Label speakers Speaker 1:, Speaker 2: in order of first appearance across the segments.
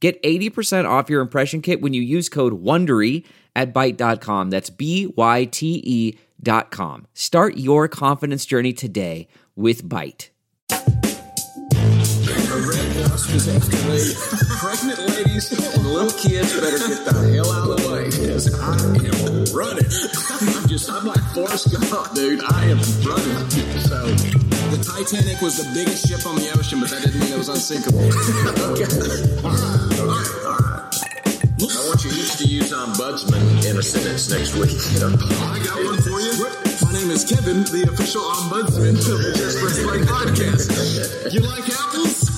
Speaker 1: Get 80% off your impression kit when you use code WONDERY at Byte.com. That's B-Y-T-E dot com. Start your confidence journey today with Byte.
Speaker 2: Pregnant ladies and little kids better get the hell out of the way because I am running. I'm just, I'm like Forrest Gump, dude. I am running. So, the Titanic was the biggest ship on the ocean, but that didn't mean it was unsinkable. okay. All right, all right, all right. I want you each to use um, ombudsman in a sentence next week. I got one for you. My name is Kevin, the official um, ombudsman of the Just Press Play podcast. You like apples?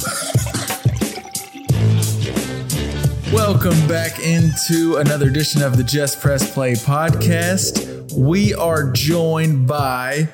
Speaker 3: Welcome back into another edition of the Just Press Play podcast. We are joined by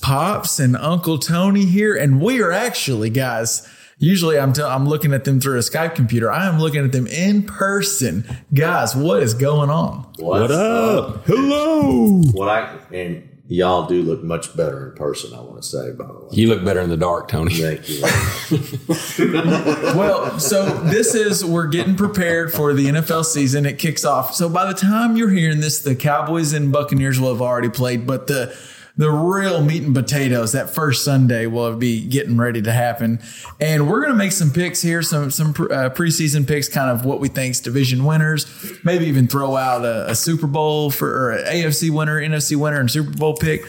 Speaker 3: Pops and Uncle Tony here, and we are actually, guys. Usually, I'm t- I'm looking at them through a Skype computer. I am looking at them in person, guys. What is going on?
Speaker 4: What
Speaker 5: up?
Speaker 3: Hello.
Speaker 4: What I and y'all do look much better in person. I want to say, by the way.
Speaker 5: You look better in the dark, Tony.
Speaker 4: Thank you.
Speaker 3: Well, so this is we're getting prepared for the NFL season. It kicks off. So by the time you're hearing this, the Cowboys and Buccaneers will have already played, but the the real meat and potatoes that first Sunday will be getting ready to happen, and we're gonna make some picks here, some some uh, preseason picks, kind of what we think's division winners. Maybe even throw out a, a Super Bowl for or an AFC winner, NFC winner, and Super Bowl pick.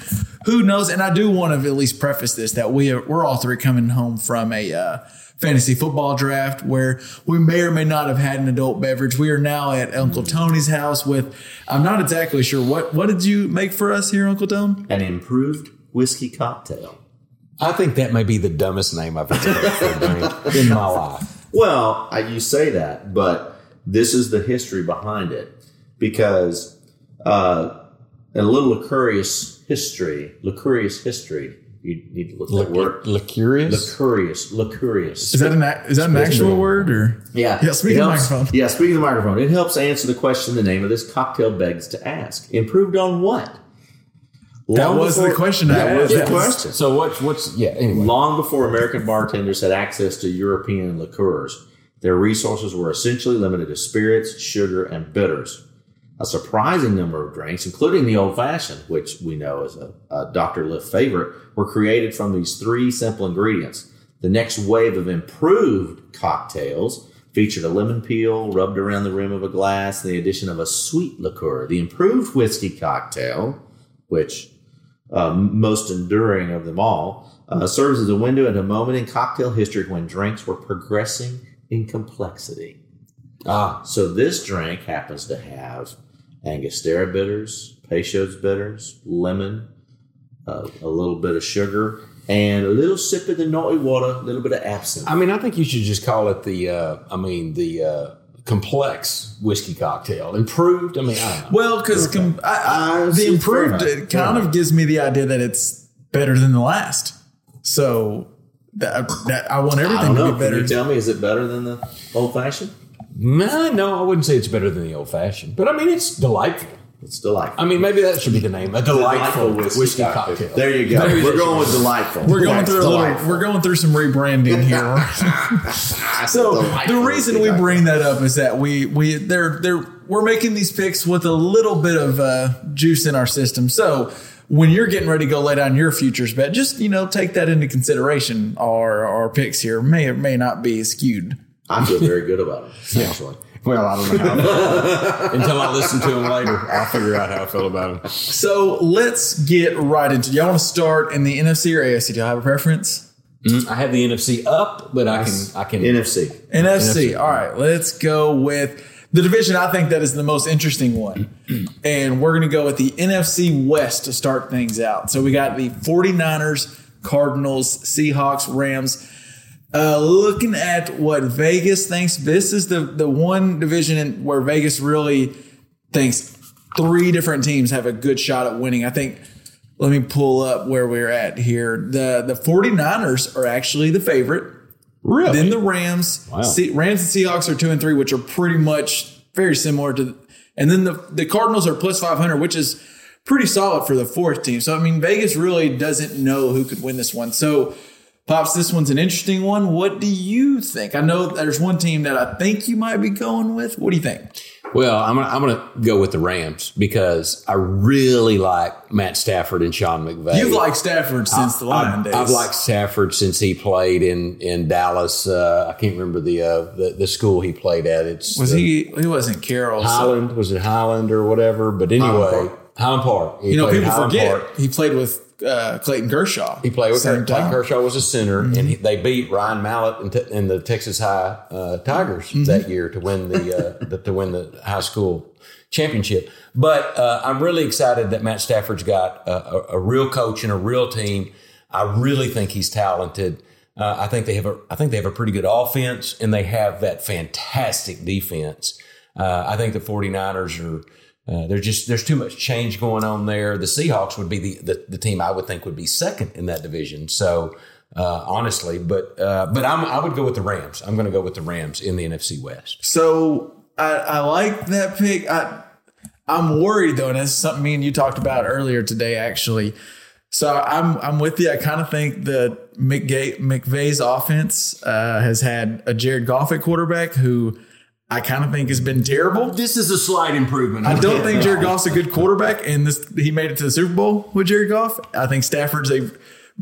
Speaker 3: Who knows? And I do want to at least preface this that we are, we're all three coming home from a. Uh, fantasy football draft where we may or may not have had an adult beverage. We are now at Uncle Tony's house with I'm not exactly sure what what did you make for us here, Uncle Tone?
Speaker 4: An improved whiskey cocktail.
Speaker 5: I think that may be the dumbest name I've ever heard for a drink in my life.
Speaker 4: Well, I, you say that, but this is the history behind it because uh, a little lucurious history, lucurious history. You need to look at that word.
Speaker 5: Licurious?
Speaker 4: Lucurious, lucurious.
Speaker 3: Is that an is that an actual word or
Speaker 4: Yeah.
Speaker 3: Yeah, speaking
Speaker 4: It
Speaker 3: of
Speaker 4: helps-
Speaker 3: microphone.
Speaker 4: Yeah, speaking of the microphone. It helps answer the question the name of this cocktail begs to ask. Improved on what?
Speaker 3: That
Speaker 4: Long
Speaker 3: was the question I
Speaker 4: That was
Speaker 3: asked.
Speaker 4: the question.
Speaker 5: So what's what's yeah, anyway.
Speaker 4: Long before American bartenders had access to European liqueurs, their resources were essentially limited to spirits, sugar, and bitters. A surprising number of drinks, including the old fashioned, which we know is a, a Dr. Lift favorite, were created from these three simple ingredients. The next wave of improved cocktails featured a lemon peel rubbed around the rim of a glass, and the addition of a sweet liqueur. The improved whiskey cocktail, which uh, most enduring of them all, uh, serves as a window into a moment in cocktail history when drinks were progressing in complexity.
Speaker 5: Ah,
Speaker 4: So this drink happens to have Angostura bitters, Peychaud's bitters, lemon, uh, a little bit of sugar, and a little sip of the naughty water, a little bit of absinthe.
Speaker 5: I mean, I think you should just call it the uh I mean the uh complex whiskey cocktail. Improved. I mean, I don't know.
Speaker 3: well because com- I, I, the improved it kind
Speaker 4: Fair
Speaker 3: of gives me the idea that it's better than the last. So that, that I want
Speaker 4: I
Speaker 3: everything
Speaker 4: don't
Speaker 3: to be better.
Speaker 4: Can you tell me, is it better than the old fashioned?
Speaker 5: No, no, I wouldn't say it's better than the old fashioned, but I mean it's delightful.
Speaker 4: It's delightful.
Speaker 5: I mean, maybe that should be the name. A delightful, whiskey, whiskey cocktail.
Speaker 4: There you go. We're going with delightful.
Speaker 3: We're going
Speaker 4: That's
Speaker 3: through a little, we're going through some rebranding here. so the reason
Speaker 4: whiskey
Speaker 3: we
Speaker 4: cocktail.
Speaker 3: bring that up is that we we they're they're we're making these picks with a little bit of uh, juice in our system. So when you're getting ready to go lay down your futures bet, just you know take that into consideration. Our our picks here may or may not be skewed.
Speaker 4: I feel very good about it. Actually,
Speaker 5: Well, I don't know how. Until I listen to him later, I'll figure out how I feel about him.
Speaker 3: So let's get right into. Y'all want to start in the NFC or AFC? Do y'all have a preference?
Speaker 5: Mm, I have the NFC up, but I can I can
Speaker 4: NFC.
Speaker 3: NFC. All right, let's go with the division. I think that is the most interesting one. and we're going to go with the NFC West to start things out. So we got the 49ers, Cardinals, Seahawks, Rams. Uh, looking at what Vegas thinks, this is the the one division in, where Vegas really thinks three different teams have a good shot at winning. I think. Let me pull up where we're at here. The the 49ers are actually the favorite.
Speaker 5: Really?
Speaker 3: Then the Rams,
Speaker 5: Wow.
Speaker 3: Rams and Seahawks are two and three, which are pretty much very similar to. And then the the Cardinals are plus five hundred, which is pretty solid for the fourth team. So I mean, Vegas really doesn't know who could win this one. So, pops, this one's an interesting one. What do you think? I know there's one team that I think you might be going with. What do you think?
Speaker 5: Well, I'm gonna, I'm gonna go with the Rams because I really like Matt Stafford and Sean McVay.
Speaker 3: You've liked Stafford since the Lion days.
Speaker 5: I've liked Stafford since he played in in Dallas. Uh, I can't remember the, uh, the the school he played at. It's
Speaker 3: Was
Speaker 5: the
Speaker 3: he? He wasn't Carroll. so-
Speaker 5: Highland? Was it Highland or whatever? But anyway, Highland Park. He
Speaker 3: you know, people
Speaker 5: Highland
Speaker 3: forget
Speaker 5: Park.
Speaker 3: he played with uh, Clayton Kershaw.
Speaker 5: He played with Clayton. Kershaw was a center,
Speaker 3: Mm-hmm.
Speaker 5: and he, they beat Ryan Mallett and, te- and the Texas High uh, Tigers
Speaker 3: Mm-hmm.
Speaker 5: that year to win the, uh, the to win the high school championship. But uh, I'm really excited that Matt Stafford's got a, a, a real coach and a real team. I really think he's talented. Uh, I think they have a I think they have a pretty good offense, and they have that fantastic defense. Uh, I think the 49ers are. Uh, there's just there's too much change going on there. The Seahawks would be the, the, the team I would think would be second in that division. So uh, honestly, but uh, but I'm, I would go with the Rams. I'm going to go with the Rams in the NFC West.
Speaker 3: So I, I like that pick. I I'm worried though, and it's something me and you talked about earlier today, actually. So I'm I'm with you. I kind of think that McGay, McVay's offense uh, has had a Jared Goff at quarterback who I kind of think has been terrible.
Speaker 5: This is a slight improvement.
Speaker 3: I don't think Jared Goff's a good quarterback, and this he made it to the Super Bowl with Jared Goff. I think Stafford's a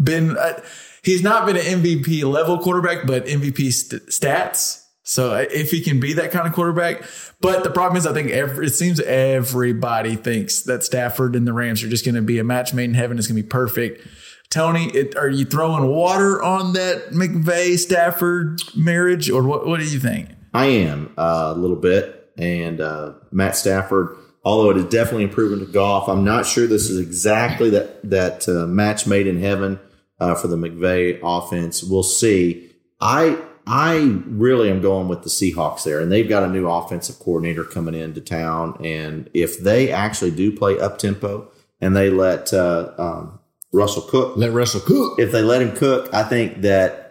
Speaker 3: been uh, he's not been an MVP level quarterback, but MVP st- stats. So uh, if he can be that kind of quarterback, but the problem is, I think every, it seems everybody thinks that Stafford and the Rams are just going to be a match made in heaven. It's going to be perfect. Tony, it, are you throwing water on that McVay Stafford marriage, or what? What do you think?
Speaker 4: I am uh, a little bit, and uh, Matt Stafford. Although it is definitely improving to Goff, I'm not sure this is exactly that that uh, match made in heaven uh, for the McVay offense. We'll see. I I really am going with the Seahawks there, and they've got a new offensive coordinator coming into town. And if they actually do play up tempo and they let uh, um, Russell Cook
Speaker 5: Let Russell cook.
Speaker 4: if they let him cook, I think that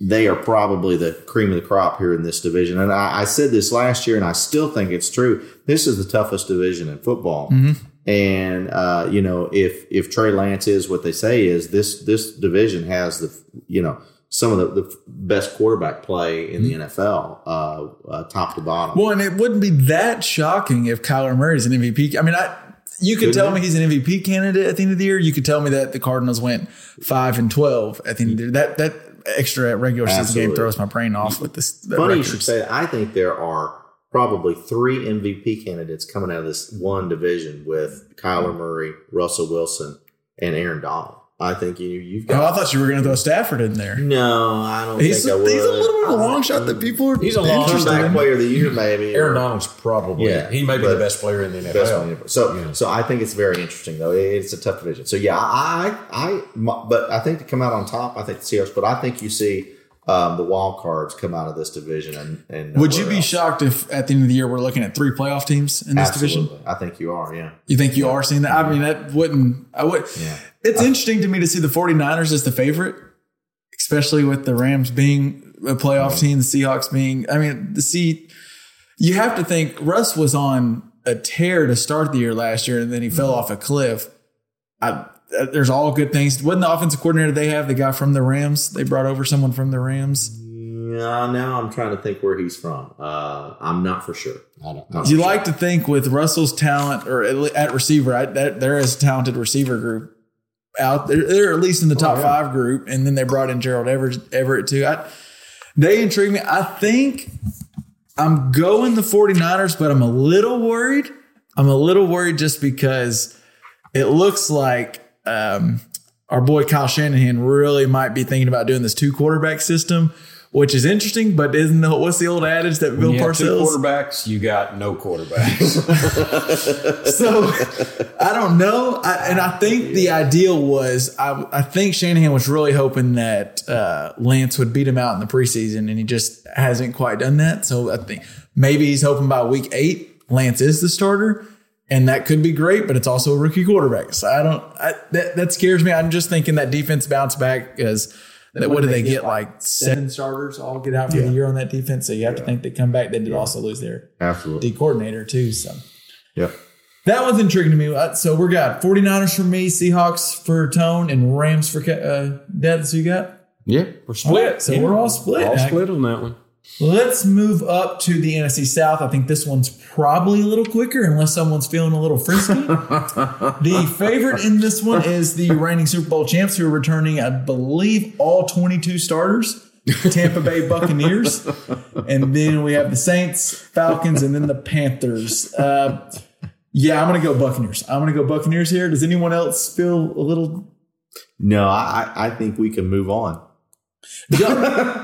Speaker 4: they are probably the cream of the crop here in this division. And I, I said this last year, and I still think it's true. This is the toughest division in football. And uh, you know, if if Trey Lance is what they say is, this this division has the you know some of the, the best quarterback play in the NFL, uh, uh, top to bottom.
Speaker 3: Well, and it wouldn't be that shocking if Kyler Murray's an MVP. I mean, I you could
Speaker 4: Couldn't
Speaker 3: tell
Speaker 4: it?
Speaker 3: me he's an MVP candidate at the end of the year. You could tell me that the Cardinals went five and twelve at the end of the year. That that extra regular season game throws my brain off with this.
Speaker 4: Funny you should say that. I think there are probably three MVP candidates coming out of this one division with Kyler hmm. Murray, Russell Wilson, and Aaron Donald. I think you you've
Speaker 3: Oh, I thought you were going to throw Stafford in there.
Speaker 4: no, I don't
Speaker 3: He's,
Speaker 4: think I would.
Speaker 3: he's a little bit of a long shot that people are.
Speaker 5: He's a long
Speaker 3: interested
Speaker 4: comeback player of the year, maybe.
Speaker 5: Aaron Donald's probably
Speaker 4: Yeah,
Speaker 5: he may be the best player in the
Speaker 4: best
Speaker 5: NFL.
Speaker 4: one. So,
Speaker 5: Yeah.
Speaker 4: so I think it's very interesting though. It's a tough division. So yeah, I, I, my- but I think to come out on top, I think the Seahawks. But I think you see um, the wild cards come out of this division, and and
Speaker 3: Would you be
Speaker 4: else.
Speaker 3: shocked if at the end of the year we're looking at three playoff teams in this division?
Speaker 4: I think you are. Yeah.
Speaker 3: You think you are seeing that? I mean, that wouldn't. I would.
Speaker 4: Yeah.
Speaker 3: It's interesting to me to see the 49ers as the favorite, especially with the Rams being a playoff team, the Seahawks being. I mean, the see, you have to think Russ was on a tear to start the year last year, and then he fell off a cliff. I, uh, there's all good things. Wasn't the offensive coordinator they have the guy from the Rams? They brought over someone from the Rams.
Speaker 4: Yeah, now I'm trying to think where he's from. Uh, I'm not for sure.
Speaker 5: I don't
Speaker 4: Not
Speaker 3: Do you
Speaker 4: for
Speaker 3: like to think with Russell's talent or at, at receiver, I, that there is a talented receiver group out there. They're at least in the top five group, and then they brought in Gerald Everett, Everett too. I, they intrigue me. I think I'm going the 49ers, but I'm a little worried. I'm a little worried just because it looks like um, our boy Kyle Shanahan really might be thinking about doing this two quarterback system, which is interesting. But isn't the, what's the old adage that Bill
Speaker 5: You have two
Speaker 3: Parcells?
Speaker 5: quarterbacks, you got no quarterbacks.
Speaker 3: So I don't know, I, and I think the ideal was I, I think Shanahan was really hoping that uh, Lance would beat him out in the preseason, and he just hasn't quite done that. So I think maybe he's hoping by week eight Lance is the starter, and that could be great. But it's also a rookie quarterback, so I don't. I, that that scares me. I'm just thinking that defense bounce back because. That, what do they get? Like seven starters all get out for the year on that defense. So you have to think they come back. They did also lose their
Speaker 4: Absolutely.
Speaker 3: D coordinator too. So
Speaker 4: yeah,
Speaker 3: that one's intriguing to me. Uh, So we're got 49ers for me, Seahawks for Tone, and Rams for uh, Dad. So you got
Speaker 5: yeah, we're split.
Speaker 3: So
Speaker 5: Yeah.
Speaker 3: we're all split.
Speaker 5: All split on that one.
Speaker 3: Let's move up to the NFC South. I think this one's probably a little quicker unless someone's feeling a little frisky. the favorite in this one is the reigning Super Bowl champs who are returning, I believe, all 22 starters. Tampa Bay Buccaneers. And then we have the Saints, Falcons, and then the Panthers. Uh, yeah, I'm going to go Buccaneers. I'm going to go Buccaneers here. Does anyone else feel a little
Speaker 4: No, I, I I think we can move on.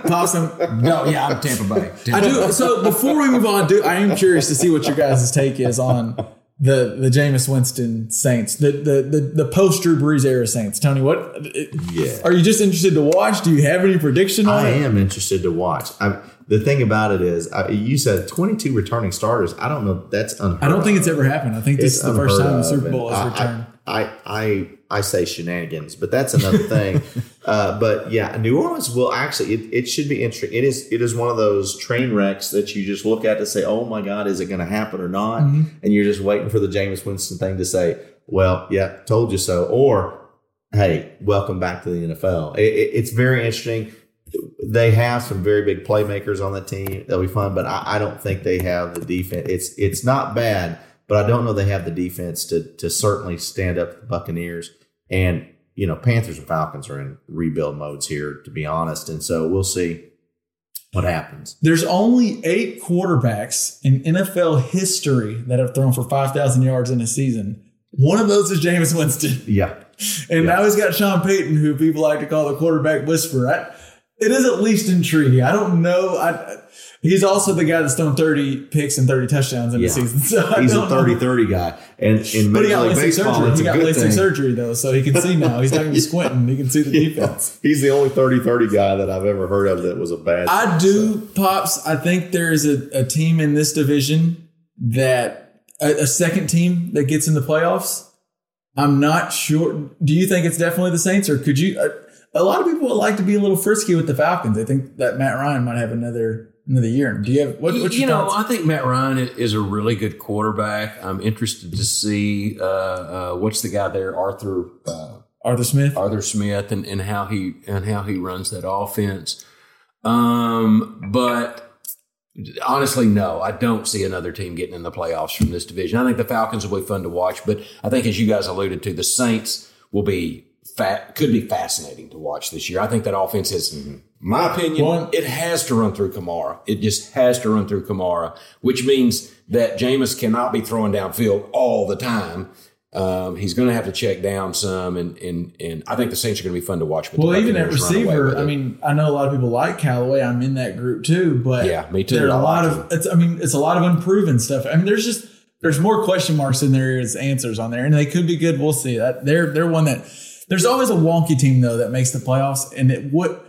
Speaker 3: Possum?
Speaker 5: No, yeah, I'm Tampa Bay.
Speaker 3: I do. So before we move on, do I am curious to see what your guys' take is on the the Jameis Winston Saints, the the the, the post Drew Brees era Saints. Tony, what?
Speaker 4: Yeah.
Speaker 3: Are you just interested to watch? Do you have any prediction on
Speaker 4: I
Speaker 3: it?
Speaker 4: am interested to watch. I, the thing about it is, I, you said 22 returning starters. I don't know. That's unheard
Speaker 3: I don't think
Speaker 4: of.
Speaker 3: it's ever happened. I think this is the first time the Super Bowl has returned.
Speaker 4: I, I, I, I say shenanigans, but that's another thing. uh, but yeah, New Orleans will actually. It, it should be interesting. It is. It is one of those train wrecks that you just look at to say, "Oh my God, is it going to happen or not?"
Speaker 3: Mm-hmm.
Speaker 4: And you're just waiting for the Jameis Winston thing to say, "Well, yeah, told you so," or "Hey, welcome back to the NFL." It, it, it's very interesting they have some very big playmakers on the team. That'll be fun, but I, I don't think they have the defense. It's it's not bad, but I don't know they have the defense to to certainly stand up to the Buccaneers. And you know, Panthers and Falcons are in rebuild modes here, to be honest. And so we'll see what happens.
Speaker 3: There's only eight quarterbacks in NFL history that have thrown for five thousand yards in a season. One of those is Jameis Winston.
Speaker 4: Yeah,
Speaker 3: And now he's got Sean Payton, who people like to call the quarterback whisperer. I, it is at least intriguing. I don't know. I, he's also the guy that's thrown 30 picks and 30 touchdowns in
Speaker 4: Yeah.
Speaker 3: the season. So
Speaker 4: he's a
Speaker 3: don't
Speaker 4: 30-30 guy, and in Major League Baseball,
Speaker 3: surgery.
Speaker 4: it's
Speaker 3: He
Speaker 4: a
Speaker 3: got
Speaker 4: good
Speaker 3: LASIK
Speaker 4: thing.
Speaker 3: surgery, though, so he can see now. He's not be squinting. He can see the defense.
Speaker 4: He's the only 30-30 guy that I've ever heard of that was a bad.
Speaker 3: I do, Pops. I think there is a, a team in this division that a, a second team that gets in the playoffs. I'm not sure. Do you think it's definitely the Saints, or could you? A, a lot of people would like to be a little frisky with the Falcons. They think that Matt Ryan might have another another year. Do you have what, what's
Speaker 5: you know,
Speaker 3: thoughts?
Speaker 5: I think Matt Ryan is a really good quarterback. I'm interested to see uh, uh, what's the guy there, Arthur uh,
Speaker 3: Arthur Smith.
Speaker 5: Arthur Smith, and, and how he and how he runs that offense. Um, but honestly, no, I don't see another team getting in the playoffs from this division. I think the Falcons will be fun to watch, but I think, as you guys alluded to, the Saints will be fat, could be fascinating to watch this year. I think that offense is, in my opinion, it has to run through Kamara. It just has to run through Kamara, which means that Jameis cannot be throwing downfield all the time. Um, he's going to have to check down some, and and and I think the Saints are going to be fun to watch. With
Speaker 3: Well, even at
Speaker 5: Buccaneers run away
Speaker 3: receiver, I mean, I know a lot of people like Callaway. I'm in that group too, but
Speaker 5: Yeah, me too.
Speaker 3: There are
Speaker 5: I
Speaker 3: a lot
Speaker 5: like
Speaker 3: of it's. I mean, it's a lot of unproven stuff. I mean, there's just there's more question marks than there is answers on there, and they could be good. We'll see. That they're they're one that there's always a wonky team though that makes the playoffs, and it what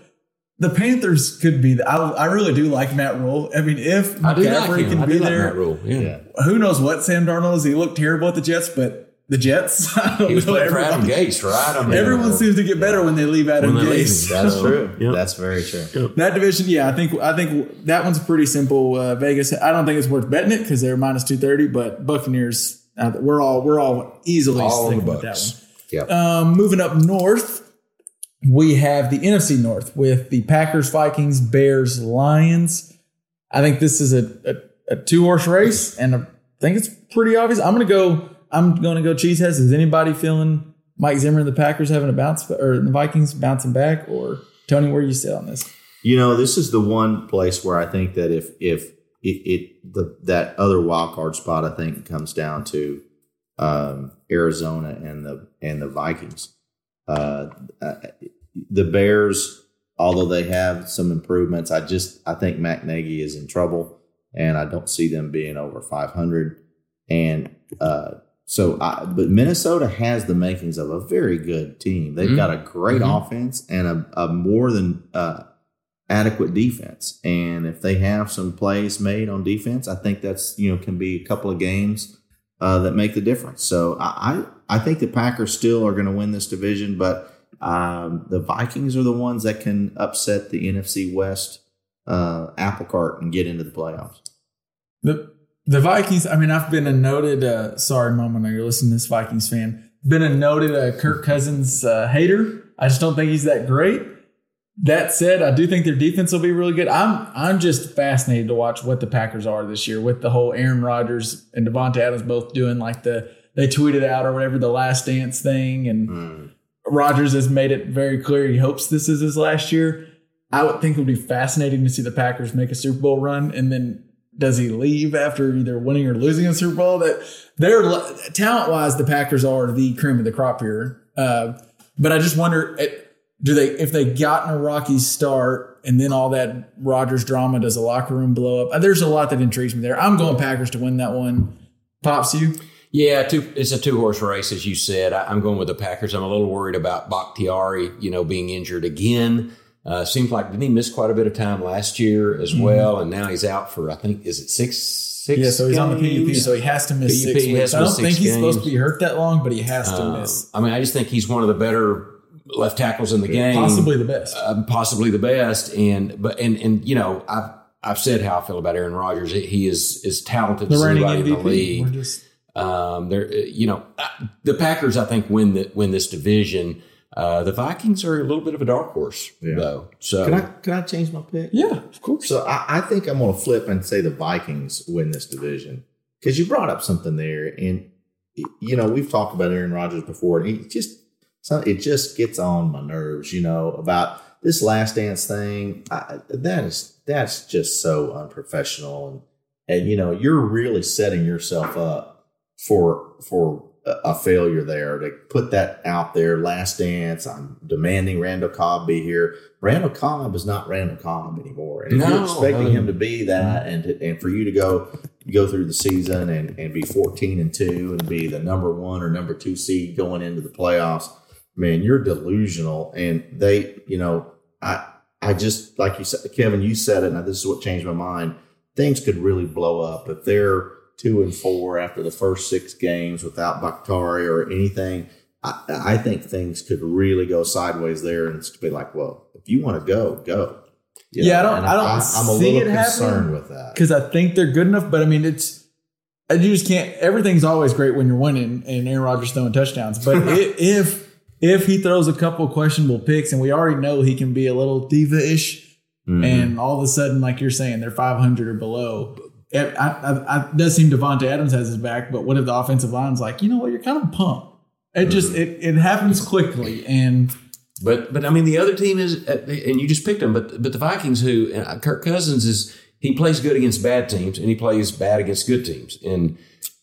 Speaker 3: the Panthers could be. I I really do like Matt Rhule. I mean, if
Speaker 5: I do like
Speaker 3: McCaffrey can
Speaker 5: I
Speaker 3: be
Speaker 5: do like
Speaker 3: there,
Speaker 5: Matt Rhule. Yeah.
Speaker 4: yeah.
Speaker 3: who knows what Sam Darnold is? He looked terrible at the Jets, but the Jets. I don't
Speaker 5: He was
Speaker 3: know.
Speaker 5: playing for Adam
Speaker 3: Everybody-
Speaker 5: Gase, right? I mean,
Speaker 3: Everyone seems to get better when they leave Adam
Speaker 5: When they leave
Speaker 3: Gase.
Speaker 5: him.
Speaker 4: That's true.
Speaker 5: yeah.
Speaker 4: That's very true.
Speaker 3: That division, yeah, I think I think that one's pretty simple. Uh, Vegas, I don't think it's worth betting it because they're minus two thirty. But Buccaneers, uh, we're all we're all easily
Speaker 5: All on the
Speaker 3: sticking with that one.
Speaker 4: Yeah.
Speaker 3: Um, moving up north, we have the NFC North with the Packers, Vikings, Bears, Lions. I think this is a, a, a two horse race, and I think it's pretty obvious. I'm gonna go. I'm gonna go cheeseheads. Is anybody feeling Mike Zimmer and the Packers having a bounce, or the Vikings bouncing back, or Tony? Where you sit on this?
Speaker 4: You know, this is the one place where I think that if if it, it the that other wild card spot, I think comes down to um, Arizona and the and the Vikings. Uh, the Bears although they have some improvements, I just I think Matt Nagy is in trouble, and I don't see them being over 500. And uh, so, I, but Minnesota has the makings of a very good team. They've
Speaker 5: Mhm.
Speaker 4: got a great
Speaker 5: Mhm.
Speaker 4: offense and a, a more than uh, adequate defense. And if they have some plays made on defense, I think that's you know can be a couple of games uh, that make the difference. So I I, think the Packers still are going to win this division, but um, the Vikings are the ones that can upset the NFC West uh, apple cart and get into the playoffs.
Speaker 3: The the Vikings. I mean, I've been a noted. Uh, sorry, mom, I you're listening to this Vikings fan. Been a noted uh, Kirk Cousins uh, hater. I just don't think he's that great. That said, I do think their defense will be really good. I'm I'm just fascinated to watch what the Packers are this year with the whole Aaron Rodgers and Davante Adams both doing like the they tweeted out or whatever the last dance thing and Rodgers has made it very clear he hopes this is his last year. I would think it would be fascinating to see the Packers make a Super Bowl run, and then does he leave after either winning or losing a Super Bowl? That they're talent wise, the Packers are the cream of the crop here. Uh, but I just wonder, do they if they gotten a rocky start and then all that Rodgers drama, does the locker room blow up? There's a lot that intrigues me there. I'm going Packers to win that one. Pops you?
Speaker 5: Yeah, two, it's a two horse race, as you said. I, I'm going with the Packers. I'm a little worried about Bakhtiari, you know, being injured again. Uh, seems like didn't he miss quite a bit of time last year as well, and now he's out for I think is it six six?
Speaker 3: Yeah, so he's on the PUP, so he has to miss
Speaker 5: PUP,
Speaker 3: six weeks. I don't think he's supposed to be hurt that long, but he has to
Speaker 5: Um,
Speaker 3: miss.
Speaker 5: I mean, I just think he's one of the better left tackles in the game,
Speaker 3: Possibly the best.
Speaker 5: um, possibly the best. And but and and you know, I've I've said how I feel about Aaron Rodgers. He is as talented
Speaker 3: the
Speaker 5: as
Speaker 3: reigning
Speaker 5: anybody in the
Speaker 3: MVP.
Speaker 5: league.
Speaker 3: We're just
Speaker 5: Um, they're, you know, uh, the Packers, I think, win the, win this division. Uh, the Vikings are a little bit of a dark horse,
Speaker 4: Yeah.
Speaker 5: though. So
Speaker 4: Can I can I change my pick?
Speaker 3: yeah, of course.
Speaker 4: So I, I think I'm going to flip and say the Vikings win this division because you brought up something there, and you know we've talked about Aaron Rodgers before, and he just so it just gets on my nerves, you know, about this last dance thing. I, that is that's just so unprofessional, and and you know you're really setting yourself up for for a failure there to put that out there. Last dance. I'm demanding Randall Cobb be here. Randall Cobb is not Randall Cobb anymore, and if you're expecting
Speaker 5: mean-
Speaker 4: him to be that, mm-hmm. and to, and for you to go go through the season and, and be 14 and two and be the number one or number two seed going into the playoffs, man, you're delusional. And they, you know, I I just like you said, Kevin, you said it, and this is what changed my mind. Things could really blow up if they're two and four after the first six games without Bakhtiari or anything. I, I think things could really go sideways there, and it's be like, well, if you want to go, go. You
Speaker 3: Yeah, I don't-
Speaker 4: and
Speaker 3: I don't
Speaker 4: I'm a little concerned with that.
Speaker 3: because I think they're good enough. But I mean, it's you just can't. Everything's always great when you're winning and Aaron Rodgers throwing touchdowns. But i if if he throws a couple questionable picks, and we already know he can be a little diva ish,
Speaker 4: Mhm.
Speaker 3: and all of a sudden, like you're saying, they're 500 or below. It, I, I, I, does seem Davante Adams has his back, but what if the offensive line's like, you know what, you're kind of pumped. It just it, it happens quickly, and
Speaker 5: But but I mean the other team is uh, and you just picked them. But but the Vikings, who uh, Kirk Cousins is, he plays good against bad teams and he plays bad against good teams. And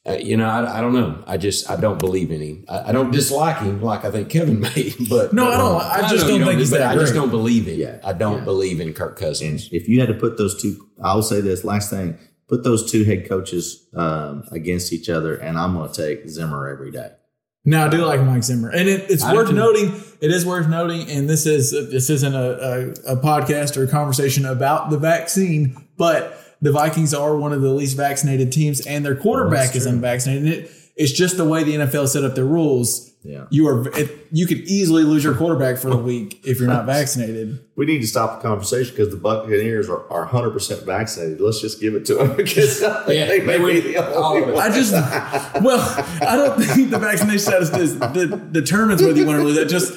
Speaker 5: uh, you know I, I don't know. I just I don't believe in him. I, I don't dislike him like I think Kevin may. But
Speaker 3: No,
Speaker 5: but,
Speaker 3: I don't.
Speaker 5: uh,
Speaker 3: I just
Speaker 5: know you
Speaker 3: don't think he's
Speaker 5: but
Speaker 3: that
Speaker 5: I just don't believe in.
Speaker 4: Yeah.
Speaker 5: I don't
Speaker 4: Yeah.
Speaker 5: believe in Kirk
Speaker 4: And
Speaker 5: Cousins.
Speaker 4: if you had to put those two, I'll say this last thing: put those two head coaches um, against each other, and I'm going to take Zimmer every day.
Speaker 3: Now I do like Mike Zimmer, and it, it's
Speaker 5: I
Speaker 3: worth
Speaker 5: do.
Speaker 3: noting. It is worth noting, and this is this isn't a, a, a podcast or a conversation about the vaccine, but the Vikings are one of the least vaccinated teams, and their quarterback is unvaccinated. It, it's just the way the NFL set up their rules.
Speaker 4: Yeah.
Speaker 3: You are it, you could easily lose your quarterback for the week if you're not vaccinated.
Speaker 4: We need to stop the conversation because the Buccaneers are, are 100% vaccinated. Let's just give it to them because they may be the only.
Speaker 3: I just, well, I don't think the vaccination status is, de- determines whether you win or lose. It just,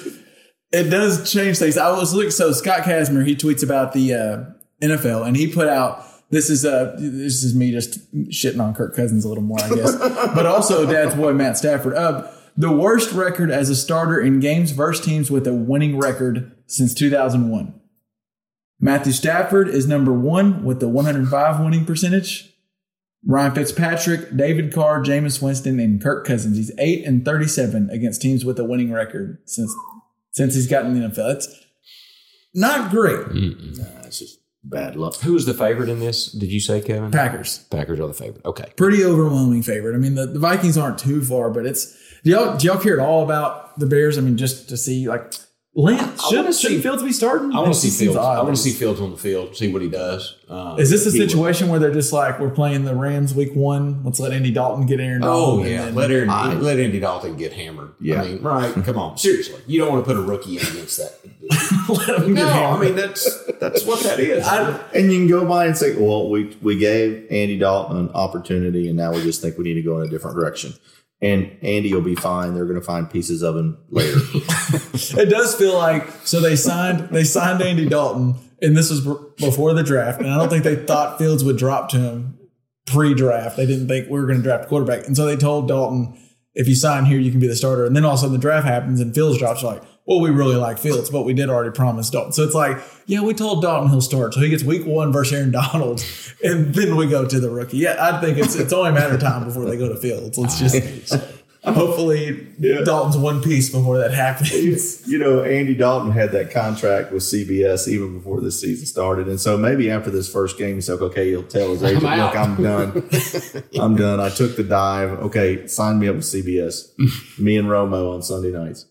Speaker 3: it does change things. I was looking, so Scott Kacsmar, he tweets about the uh, NFL and he put out, this is uh this is me just shitting on Kirk Cousins a little more, I guess, but also Dad's boy Matt Stafford. Uh, the worst record as a starter in games versus teams with a winning record since 2001. Matthew Stafford is number one with the 105 winning percentage. Ryan Fitzpatrick, David Carr, Jameis Winston, and Kirk Cousins. He's eight and thirty-seven against teams with a winning record since since he's gotten the NFL. It's, not great.
Speaker 4: Nah, it's just bad luck.
Speaker 5: Who was the favorite in this? Did you say Kevin?
Speaker 3: Packers,
Speaker 5: Packers are the favorite. Okay.
Speaker 3: pretty overwhelming favorite. I mean, the, the Vikings aren't too far, but it's do y'all do y'all care at all about the Bears? I mean, just to see like Lance
Speaker 5: I
Speaker 3: should
Speaker 5: wanna
Speaker 3: should Fields be starting?
Speaker 5: I want to see Fields. I want to see Fields on the field, see what he does. Um,
Speaker 3: Is this a situation where they're just like we're playing the Rams week one? Let's let Andy Dalton get Aaron Donald.
Speaker 5: Oh
Speaker 3: and
Speaker 5: yeah,
Speaker 3: then-
Speaker 5: let Aaron,
Speaker 4: I-
Speaker 5: let Andy Dalton get hammered.
Speaker 4: Yeah.
Speaker 5: I mean, right? Come on, seriously, you don't want to put a rookie in against that.
Speaker 3: let him get
Speaker 5: No, I mean that's that's what that is.
Speaker 4: And you can go by and say, well, we, we gave Andy Dalton an opportunity and now we just think we need to go in a different direction. And Andy will be fine. They're going to find pieces of him later.
Speaker 3: It does feel like so they signed they signed Andy Dalton, and this was before the draft, and I don't think they thought Fields would drop to him pre-draft. They didn't think we were going to draft a quarterback, and so they told Dalton, "If you sign here, you can be the starter." And then all of a sudden the draft happens, and Fields drops. Like, well, we really like Fields, but we did already promise Dalton. So it's like, yeah, we told Dalton he'll start, so he gets Week One versus Aaron Donald, and then we go to the rookie. Yeah, I think it's it's only a matter of time before they go to Fields. Let's just. Hopefully, Dalton's one piece before that happens.
Speaker 4: you know, Andy Dalton had that contract with CBS even before this season started. And so maybe after this first game, he's like, okay, he'll tell his agent,
Speaker 5: out.
Speaker 4: look, I'm done. I'm done. I took the dive. Okay, sign me up with CBS. me and Romo on Sunday nights.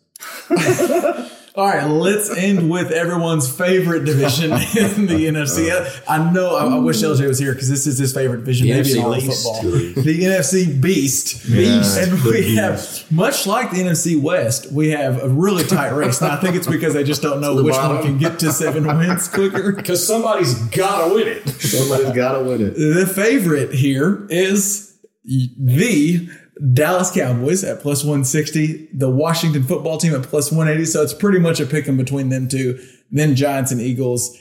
Speaker 3: All right, let's end with everyone's favorite division in the NFC. I know I, I wish LJ was here because this is his favorite division,
Speaker 5: The
Speaker 3: maybe in
Speaker 5: NFC
Speaker 3: all
Speaker 5: Beast.
Speaker 3: football. The NFC Beast.
Speaker 4: Beast.
Speaker 3: And we
Speaker 4: Beast.
Speaker 3: have, much like the NFC West, we have a really tight race. Now, I think it's because they just don't know
Speaker 4: the
Speaker 3: which one can get to seven wins quicker.
Speaker 5: Because somebody's got to win it.
Speaker 4: Somebody's got to win it.
Speaker 3: The favorite here is the Dallas Cowboys at plus 160, the Washington football team at plus 180. So it's pretty much a pick 'em between them two, then Giants and Eagles.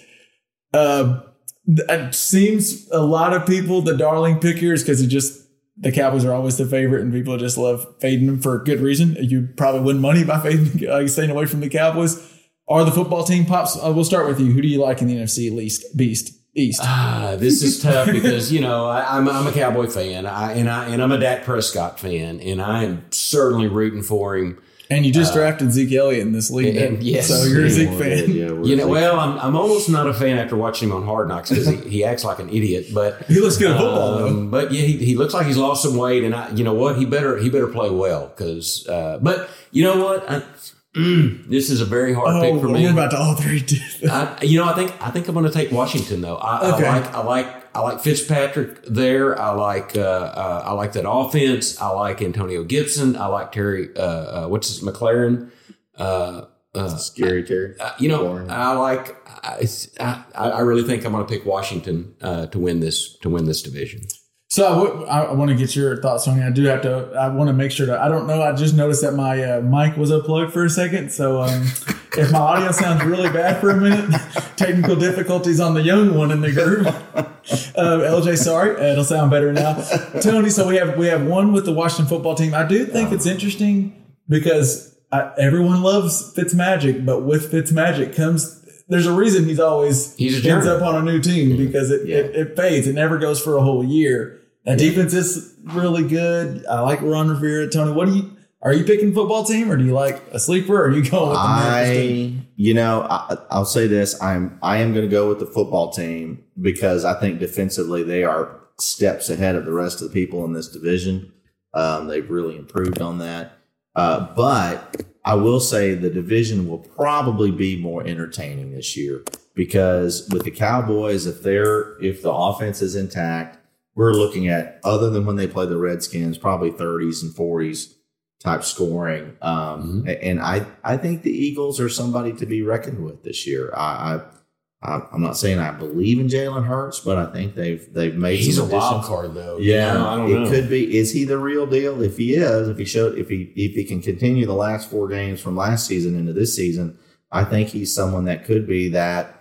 Speaker 3: Uh, it seems a lot of people the darling pick here is because it just the Cowboys are always the favorite and people just love fading them for good reason. You probably win money by fading, uh, staying away from the Cowboys. Are the football team pops? Uh, we'll start with you. Who do you like in the NFC least Beast East?
Speaker 5: Ah, this is tough because you know I, I'm I'm a Cowboy fan, I, and I and I'm a Dak Prescott fan, and I am certainly rooting for him.
Speaker 3: And you just drafted Zeke Elliott in this league,
Speaker 5: and- yes.
Speaker 3: so you're a Zeke fan.
Speaker 4: Yeah,
Speaker 5: You know,
Speaker 4: Zeke.
Speaker 5: well, I'm, I'm almost not a fan after watching him on Hard Knocks because he, he acts like an idiot. But
Speaker 3: He looks good at football, though.
Speaker 5: um, but yeah, he, he looks like he's lost some weight, and I, you know what, he better he better play well because. Uh, but you know what, I, mm, this is a very hard
Speaker 3: Oh,
Speaker 5: pick for me.
Speaker 3: we're about to all three do.
Speaker 5: I, you know, I think I think I'm going to take Washington though. I,
Speaker 3: Okay.
Speaker 5: I like I like I like Fitzpatrick there. I like uh, uh, I like that offense. I like Antonio Gibson. I like Terry. Uh, uh, what's his McLaurin? Uh, uh,
Speaker 4: Scary Terry.
Speaker 5: uh, you know,
Speaker 4: Boring.
Speaker 5: I like. I, I, I really think I'm going to pick Washington uh, to win this to win this division.
Speaker 3: So I, w- I, want to get your thoughts on it. I do have to. I want to make sure that I don't know. I just noticed that my uh, mic was unplugged for a second. So um, if my audio sounds really bad for a minute, technical difficulties on the young one in the group. Uh, LJ, sorry, uh, it'll sound better now. Tony, so we have we have one with the Washington football team. I do think it's interesting because I, everyone loves Fitzmagic, but with Fitzmagic comes. There's a reason he's always
Speaker 5: He's
Speaker 3: ends up on a new team because it, it, it fades. It never goes for a whole year. That defense is really good. I like Ron Rivera. Tony, what do you are you picking football team or do you like a sleeper or are you going with the?
Speaker 4: I, you know, I, I'll say this: I'm I am going to go with the football team because I think defensively they are steps ahead of the rest of the people in this division. Um, they've really improved on that. Uh, but I will say the division will probably be more entertaining this year because with the Cowboys, if they're if the offense is intact, we're looking at other than when they play the Redskins, probably 30s and 40s type scoring. Um, a- And I, I think the Eagles are somebody to be reckoned with this year. I, I, I'm not saying I believe in Jalen Hurts, but I think they've they've made
Speaker 5: He's a wild card though.
Speaker 4: Yeah,
Speaker 5: You know, I don't
Speaker 4: it
Speaker 5: know.
Speaker 4: could be. Is he the real deal? If he is, if he showed, if he if he can continue the last four games from last season into this season, I think he's someone that could be that,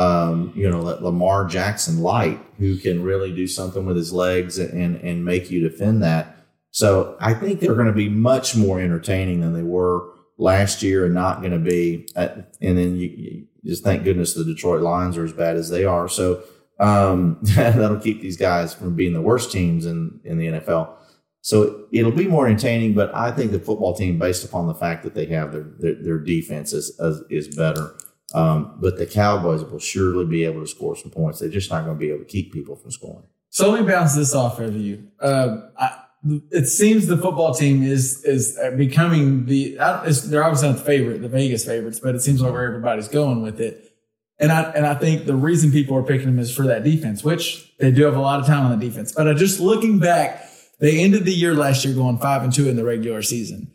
Speaker 4: um, you know, Lamar Jackson light who can really do something with his legs and and make you defend that. So I think they're going to be much more entertaining than they were last year, and not going to be. At, and then you, you just thank goodness the Detroit Lions are as bad as they are. So um, that'll keep these guys from being the worst teams in in the NFL. So it'll be more entertaining, but I think the football team, based upon the fact that they have their their, their defense, is is better. Um, but the Cowboys will surely be able to score some points. They're just not going to be able to keep people from scoring.
Speaker 3: So let me bounce this off of you. Uh, I, it seems the football team is is becoming the. they're obviously not the favorite, the Vegas favorites, but it seems like where everybody's going with it. And I and I think the reason people are picking them is for that defense, which they do have a lot of time on the defense. But just looking back, they ended the year last year going five and two in the regular season.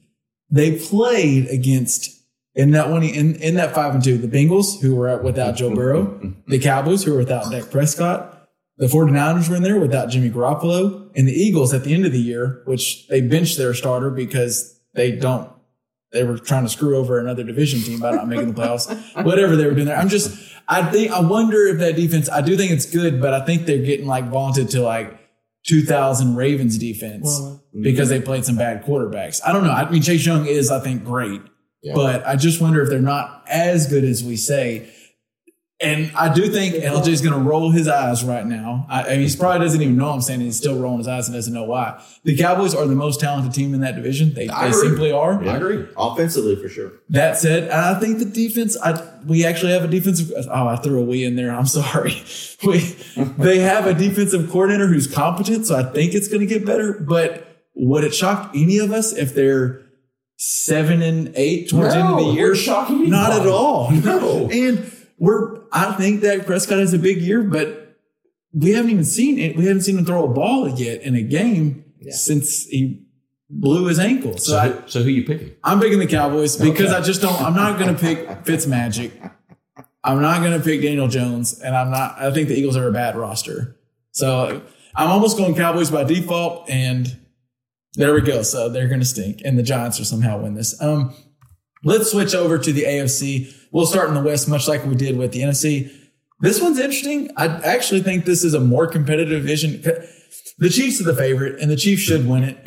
Speaker 3: They played against in that one in, in that five and two, the Bengals, who were without Joe Burrow, the Cowboys, who were without Dak Prescott, the 49ers were in there without Jimmy Garoppolo, and the Eagles at the end of the year, which they benched their starter because they don't they were trying to screw over another division team by not making the playoffs. Whatever they were doing there. I'm just I think I wonder if that defense I do think it's good, but I think they're getting like vaunted to like 2000 Ravens defense well, because they played some bad quarterbacks. I don't know. I mean, Chase Young is, I think, great, yeah. but I just wonder if they're not as good as we say. And I do think LJ is going to roll his eyes right now. I, I mean, he probably doesn't even know I'm saying he's still rolling his eyes and doesn't know why. The Cowboys are the most talented team in that division. They, they simply are.
Speaker 4: Yeah, I agree. Offensively, for sure.
Speaker 3: That said, I think the defense, I, we actually have a defensive. Oh, I threw a we in there. I'm sorry. We, they have a defensive coordinator who's competent. So I think it's going to get better. But would it shock any of us if they're seven and eight towards no, the end of the year?
Speaker 4: Shocking
Speaker 3: Not at all. No. and, we're I think that Prescott has a big year, but we haven't even seen it. We haven't seen him throw a ball yet in a game yeah. since he blew his ankle. So,
Speaker 5: so,
Speaker 3: I,
Speaker 5: who, so who you picking?
Speaker 3: I'm picking the Cowboys because okay. I just don't. I'm not going to pick Fitzmagic. I'm not going to pick Daniel Jones, and I'm not. I think the Eagles are a bad roster. So I'm almost going Cowboys by default, and there we go. So they're going to stink, and the Giants will somehow win this. Um, let's switch over to the AFC. We'll start in the West, much like we did with the NFC. This one's interesting. I actually think this is a more competitive division. The Chiefs are the favorite, and the Chiefs should win it.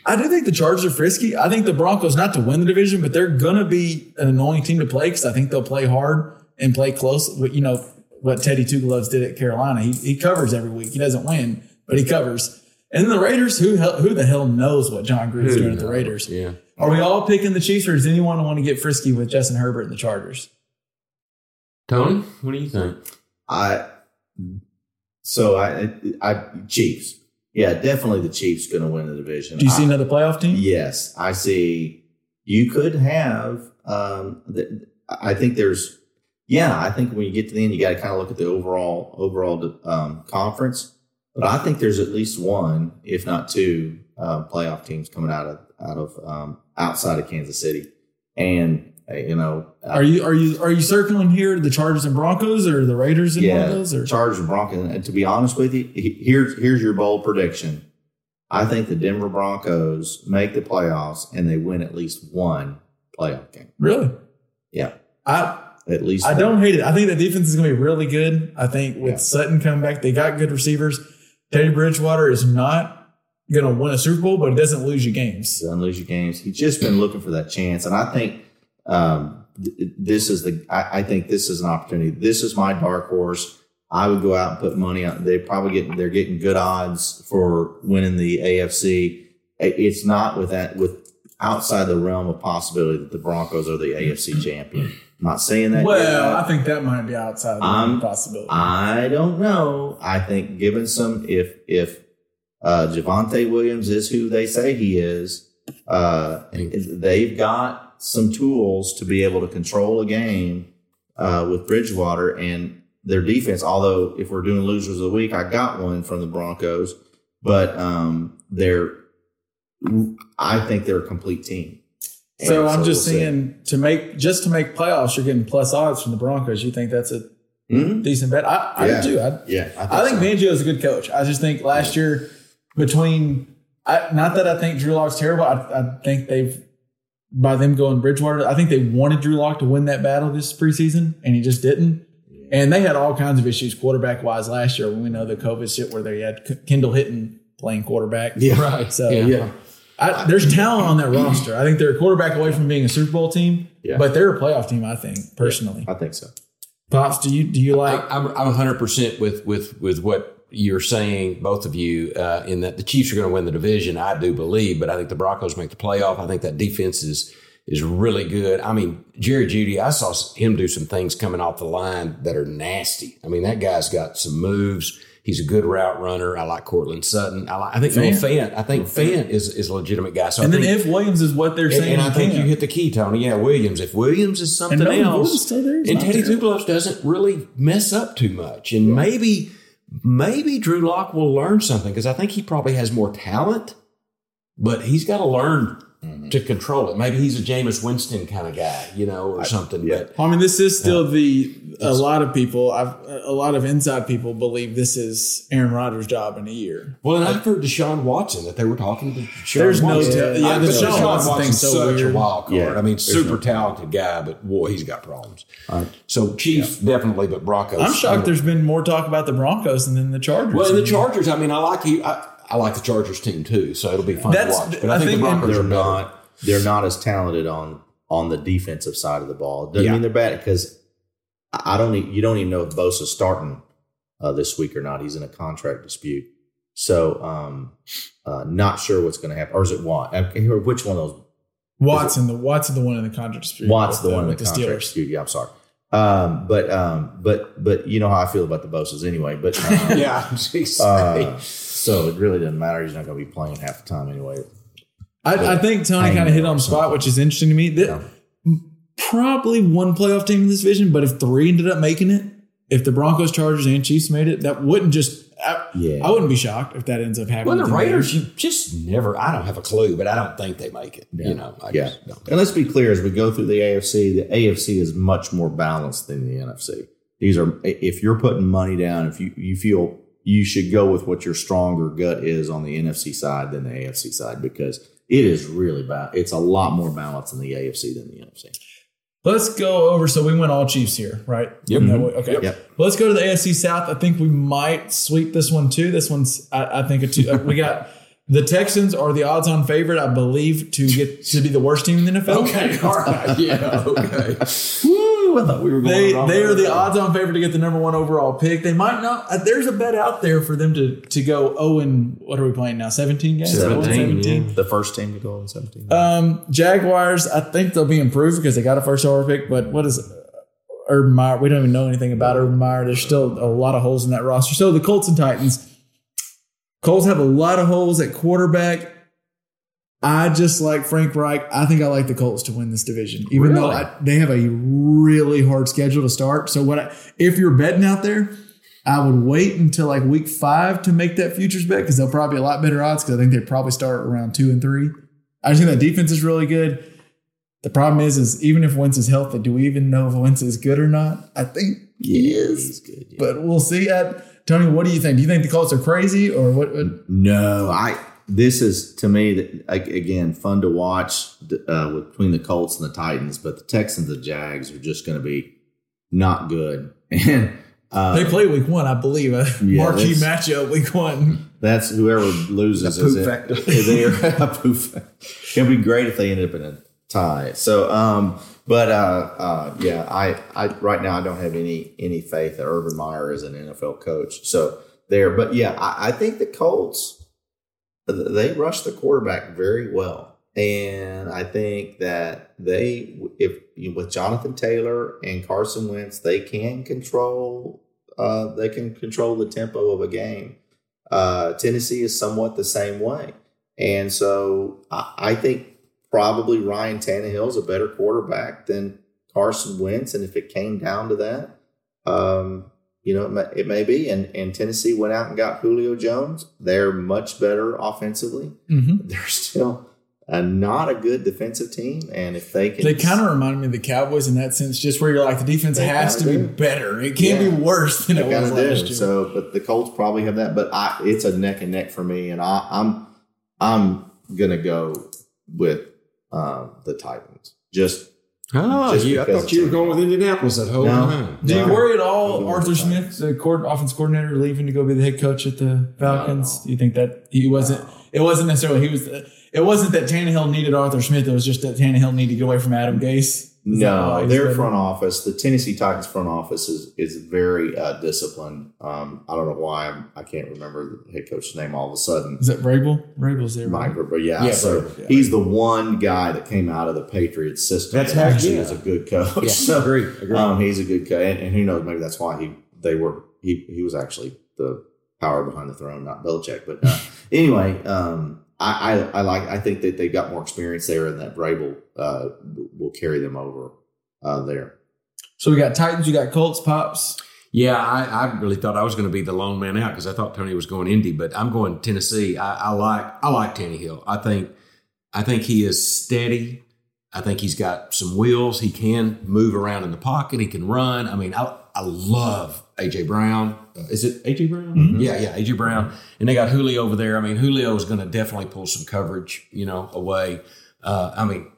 Speaker 3: I do think the Chargers are frisky. I think the Broncos, not to win the division, but they're going to be an annoying team to play because I think they'll play hard and play close. You know, what Teddy Two Gloves did at Carolina. He, he covers every week. He doesn't win, but he covers. And then the Raiders, who who the hell knows what Jon Gruden's doing at the Raiders?
Speaker 5: Yeah.
Speaker 3: Are we all picking the Chiefs, or does anyone want to get frisky with Justin Herbert and the Chargers?
Speaker 5: Tony, what do you think?
Speaker 4: I so I I Chiefs. Yeah, definitely the Chiefs going to win the division.
Speaker 3: Do you see I, another playoff team?
Speaker 4: Yes, I see. You could have. Um, the, I think there's. Yeah, I think when you get to the end, you got to kind of look at the overall overall um, conference. But I think there's at least one, if not two, uh, playoff teams coming out of out of um, outside of Kansas City, and uh, you know,
Speaker 3: are you are you are you circling here the Chargers and Broncos or the Raiders and
Speaker 4: yeah,
Speaker 3: Broncos or
Speaker 4: Chargers and Broncos? And to be honest with you, here's here's your bold prediction. I think the Denver Broncos make the playoffs and they win at least one playoff game.
Speaker 3: Really?
Speaker 4: Yeah.
Speaker 3: I
Speaker 4: at least
Speaker 3: I one. don't hate it. I think the defense is going to be really good. I think with yeah. Sutton coming back, they got good receivers. Teddy Bridgewater is not going to win a Super Bowl, but it doesn't lose you games.
Speaker 4: Doesn't lose you games. He's just been looking for that chance, and I think um, th- this is the. I, I, think this is an opportunity. This is my dark horse. I would go out and put money on. They probably get. They're getting good odds for winning the AFC. It's not with that with outside the realm of possibility that the Broncos are the AFC champion. I'm not saying that.
Speaker 3: Well, yet. I think that might be outside of the realm possibility.
Speaker 4: I don't know. I think given some if if uh, Javonte Williams is who they say he is. Uh, they've got some tools to be able to control a game uh, with Bridgewater and their defense. Although, if we're doing losers of the week, I got one from the Broncos, but um, they're, I think they're a complete team.
Speaker 3: And so I'm just we'll saying to make just to make playoffs, you're getting plus odds from the Broncos. You think that's a mm-hmm. decent bet? I, I
Speaker 4: yeah.
Speaker 3: do.
Speaker 4: I, yeah,
Speaker 3: I think, I think so. Fangio is a good coach. I just think last year between I, not that I think Drew Lock's terrible. I, I, think they've by them going Bridgewater. I think they wanted Drew Lock to win that battle this preseason, and he just didn't. And they had all kinds of issues quarterback wise last year. When we know the COVID shit where they had Kendall Hinton playing quarterback.
Speaker 4: Yeah, right.
Speaker 3: So yeah, yeah. I, there's talent on that roster. I think they're a quarterback away from being a Super Bowl team. Yeah. but they're a playoff team. I think personally.
Speaker 4: Yeah, I think so.
Speaker 3: Pops, do you do you like?
Speaker 5: I, I'm I'm 100 percent with with with what you're saying, both of you, uh, in that the Chiefs are going to win the division. I do believe, but I think the Broncos make the playoff. I think that defense is is really good. I mean, Jerry Jeudy, I saw him do some things coming off the line that are nasty. I mean, that guy's got some moves. He's a good route runner. I like Courtland Sutton. I like. I think Fant. I think Fant is is a legitimate guy. So
Speaker 3: and
Speaker 5: I
Speaker 3: then
Speaker 5: think,
Speaker 3: if Williams is what they're saying,
Speaker 5: and I think you hit the key, Tony. Yeah, Williams. If Williams is something
Speaker 3: And
Speaker 5: else,
Speaker 3: Gordon's still there. He's
Speaker 5: and Teddy. Two doesn't really mess up too much, and maybe maybe Drew Lock will learn something because I think he probably has more talent, but he's got to learn to control it. Maybe he's a Jameis Winston kind of guy, you know, or something. But
Speaker 3: I mean, this is still the a lot of people. I've a lot of inside people believe this is Aaron Rodgers' job in a year.
Speaker 5: well, and I've heard Deshaun Watson that they were talking to Deshaun
Speaker 3: There's no
Speaker 5: Watson.
Speaker 3: tell- yeah,
Speaker 5: I
Speaker 3: the
Speaker 5: think
Speaker 3: Deshaun Watson thing's so
Speaker 5: such
Speaker 3: weird.
Speaker 5: a wild card.
Speaker 4: Yeah,
Speaker 5: I mean, super
Speaker 4: no-
Speaker 5: talented guy, but boy, he's got problems. So Chiefs definitely, but Broncos.
Speaker 3: I'm shocked. There's been more talk about the Broncos than the Chargers.
Speaker 5: Well, and the Chargers. I mean, I like you. I, I like the Chargers team too, so it'll be fun
Speaker 3: That's-
Speaker 5: to watch. But I,
Speaker 3: I
Speaker 5: think,
Speaker 3: think
Speaker 5: the Broncos
Speaker 4: they're
Speaker 5: are
Speaker 4: not they're not as talented on on the defensive side of the ball. Doesn't
Speaker 5: Yeah.
Speaker 4: mean they're bad because I don't e- you don't even know if Bosa's starting uh, this week or not. He's in a contract dispute, so um, uh, not sure what's going to happen. Or is it Watt? Can't which one of those.
Speaker 3: Watson, the Watson, the one in the contract dispute.
Speaker 4: Watt's
Speaker 3: with
Speaker 4: the one in
Speaker 3: with
Speaker 4: the
Speaker 3: the
Speaker 4: contract
Speaker 3: Steelers.
Speaker 4: dispute. Yeah, I'm sorry. Um, but um, but but you know how I feel about the Bosa's anyway. But um,
Speaker 5: Yeah,
Speaker 4: uh, so it really doesn't matter. He's not going to be playing half the time anyway.
Speaker 3: I, I think Tony kind of hit
Speaker 4: on
Speaker 3: on the spot, which is interesting to me. That probably one playoff team in this division, but if three ended up making it, if the Broncos, Chargers, and Chiefs made it, that wouldn't just. I,
Speaker 4: Yeah.
Speaker 3: I wouldn't be shocked if that ends up happening.
Speaker 5: well, the
Speaker 3: with
Speaker 5: Raiders, you just never. I don't have a clue, but I don't think they make it. You know, I
Speaker 4: yeah.
Speaker 5: just don't.
Speaker 4: And let's be clear as we go through the AFC, the AFC is much more balanced than the NFC. These are if you're putting money down, if you, you feel you should go with what your stronger gut is on the NFC side than the AFC side because it is really bad. It's a lot more balanced in the AFC than the NFC.
Speaker 3: Let's go over. So we went all Chiefs here, right?
Speaker 5: Yep.
Speaker 3: No, okay.
Speaker 4: Yep.
Speaker 3: Let's go to the AFC South. I think we might sweep this one too. This one's, I, I think, a two, uh, we got the Texans are the odds-on favorite, I believe, to get to be the worst team in the NFL.
Speaker 5: Okay, all right, yeah, okay.
Speaker 4: Woo, I thought we were going
Speaker 3: They
Speaker 4: wrong
Speaker 3: they are the
Speaker 4: there.
Speaker 3: odds-on favorite to get the number one overall pick. They might not. Uh, there's a bet out there for them to to go. Oh, and what are we playing now? 17 games.
Speaker 5: 17,
Speaker 3: 17?
Speaker 5: yeah.
Speaker 4: the first team to go in 17.
Speaker 3: Um, Jaguars, I think they'll be improved because they got a first overall pick. But what is Urban Meyer? We don't even know anything about Urban Meyer. There's still a lot of holes in that roster. So the Colts and Titans. Colts have a lot of holes at quarterback. I just like Frank Reich. I think I like the Colts to win this division, even though I, they have a really hard schedule to start. So what? I, if you're betting out there, I would wait until like week five to make that futures bet because they'll probably be a lot better odds because I think they probably start around two and three. I just think that defense is really good. The problem is, is even if Wentz is healthy, do we even know if Wentz is good or not? I think he is,
Speaker 4: He's good. yeah.
Speaker 3: but we'll see. At Tony, what do you think? Do you think the Colts are crazy or what? what
Speaker 4: No, I. This is to me again fun to watch uh, with, between the Colts and the Titans, but the Texans and the Jags are just going to be not good. And uh,
Speaker 3: they play week one, I believe. A
Speaker 4: Yeah,
Speaker 3: marquee matchup week one.
Speaker 4: that's whoever loses
Speaker 5: The
Speaker 4: is
Speaker 5: poof
Speaker 4: it.
Speaker 5: factor.
Speaker 4: They're a poof. It'd be great if they ended up in a tie. So, um, but uh, uh, yeah, I, I right now I don't have any any faith that Urban Meyer is an NFL coach. So there, but yeah, I, I think the Colts they rush the quarterback very well, and I think that they if with Jonathan Taylor and Carson Wentz they can control uh, they can control the tempo of a game. Uh, Tennessee is somewhat the same way. And so I, I think probably Ryan Tannehill is a better quarterback than Carson Wentz. And if it came down to that, um, you know, it may, it may be. And, and Tennessee went out and got Julio Jones. They're much better offensively.
Speaker 3: Mm-hmm.
Speaker 4: They're still a, not a good defensive team. And if they can,
Speaker 3: They kind of remind me of the Cowboys in that sense, just where you're like the defense has to
Speaker 4: kinda
Speaker 3: be better. It can't
Speaker 4: Yeah.
Speaker 3: be worse than it was
Speaker 4: kind
Speaker 3: last
Speaker 4: do.
Speaker 3: year.
Speaker 4: So, but the Colts probably have that. But I, it's a neck and neck for me, and I, I'm, I'm gonna go with um, the Titans. Just
Speaker 5: Oh, you, I thought you were going with Indianapolis that whole
Speaker 4: No.
Speaker 5: time.
Speaker 3: Do you worry at all, Arthur Smith, the coord offense coordinator, leaving to go be the head coach at the Falcons? Do you think that he wasn't? It wasn't necessarily he was. It wasn't that Tannehill needed Arthur Smith. It was just that Tannehill needed to get away from Adam Gase. Is
Speaker 4: No, their
Speaker 3: better?
Speaker 4: front office, the Tennessee Titans front office is is very uh, disciplined. Um, I don't know why I'm, I can't remember the head coach's name all of a sudden.
Speaker 3: Is that Vrabel? Vrabel's there. right?
Speaker 4: Mike, but yeah,
Speaker 5: Yeah,
Speaker 4: so
Speaker 3: Vrabel, yeah.
Speaker 4: he's the one guy that came out of the Patriots system.
Speaker 5: That's
Speaker 4: that actually
Speaker 5: yeah.
Speaker 4: is a good coach.
Speaker 5: Yeah,
Speaker 4: So,
Speaker 5: agree, agree.
Speaker 4: Um, he's a good coach, and, and who knows? Maybe that's why he they were he he was actually the power behind the throne, not Belichick. But uh, anyway, um, I, I I like I think that they've got more experience there, and that Vrabel uh, will carry them over uh, there.
Speaker 3: So we got Titans, you got Colts, Pops.
Speaker 5: Yeah, I, I really thought I was going to be the lone man out because I thought Tony was going Indy, but I'm going Tennessee. I, I like I like Tannehill. I think I think he is steady. I think he's got some wheels. He can move around in the pocket. He can run. I mean, I I love AJ Brown. Is it AJ Brown? Yeah, yeah, AJ Brown. And they got Julio over there. I mean, Julio is going to definitely pull some coverage, you know, away. Uh, I mean,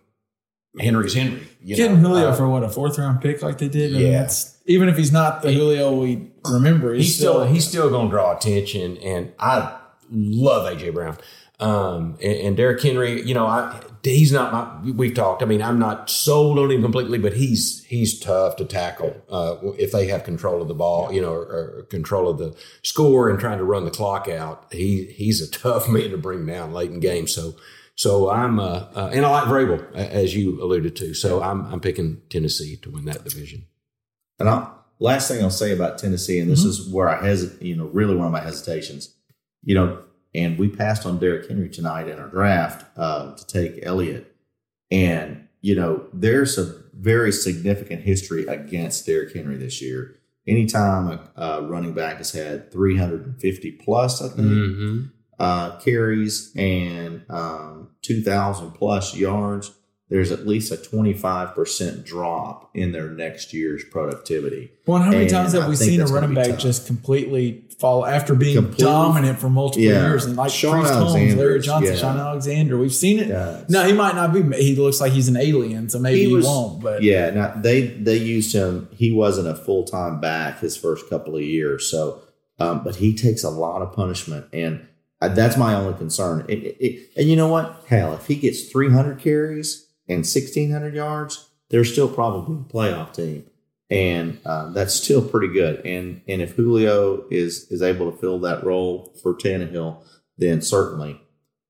Speaker 5: Henry's Henry. You
Speaker 3: Getting
Speaker 5: know,
Speaker 3: Julio
Speaker 5: Uh,
Speaker 3: for what a fourth round pick like they did. I
Speaker 5: Yeah.
Speaker 3: that's even if he's not the Julio we remember, he's,
Speaker 5: he's still he's still going to draw attention, and I love AJ Brown. Um, and, and Derrick Henry, you know, I he's not my. We've talked. I mean, I'm not sold on him completely, but he's he's tough to tackle uh, if they have control of the ball, you know, or, or control of the score and trying to run the clock out. He he's a tough man to bring down late in games. So. So I'm, uh, uh, and I like Vrabel, as you alluded to. So I'm, I'm picking Tennessee to win that division.
Speaker 4: And I'll, last thing I'll say about Tennessee, and this is where I hesitate, you know, really one of my hesitations, you know, and we passed on Derrick Henry tonight in our draft uh, to take Elliott. And, you know, there's a very significant history against Derrick Henry this year. Anytime a, a running back has had 350 plus, I think,
Speaker 5: Mm-hmm.
Speaker 4: uh, carries and um, 2,000 plus yards, there's at least a 25% drop in their next year's productivity.
Speaker 3: Well, how many
Speaker 4: And
Speaker 3: times have
Speaker 4: I
Speaker 3: we seen a running back
Speaker 4: tough.
Speaker 3: just completely fall after being
Speaker 4: Completely-
Speaker 3: dominant for multiple
Speaker 4: Yeah.
Speaker 3: years? And like
Speaker 4: Sean
Speaker 3: Priest Holmes, Larry Johnson,
Speaker 4: yeah.
Speaker 3: Shaun Alexander, we've seen it.
Speaker 4: Yeah.
Speaker 3: No, he might not be. He looks like he's an alien, so maybe he,
Speaker 4: was-
Speaker 3: won't. But
Speaker 4: yeah, now they they used him. He wasn't a full time back his first couple of years, so um, but he takes a lot of punishment, and uh, that's my only concern. It, it, it- and you know what? Hell, if he gets 300 carries and 1600 yards, they're still probably a playoff team, and uh, that's still pretty good. And and if Julio is is able to fill that role for Tannehill, then certainly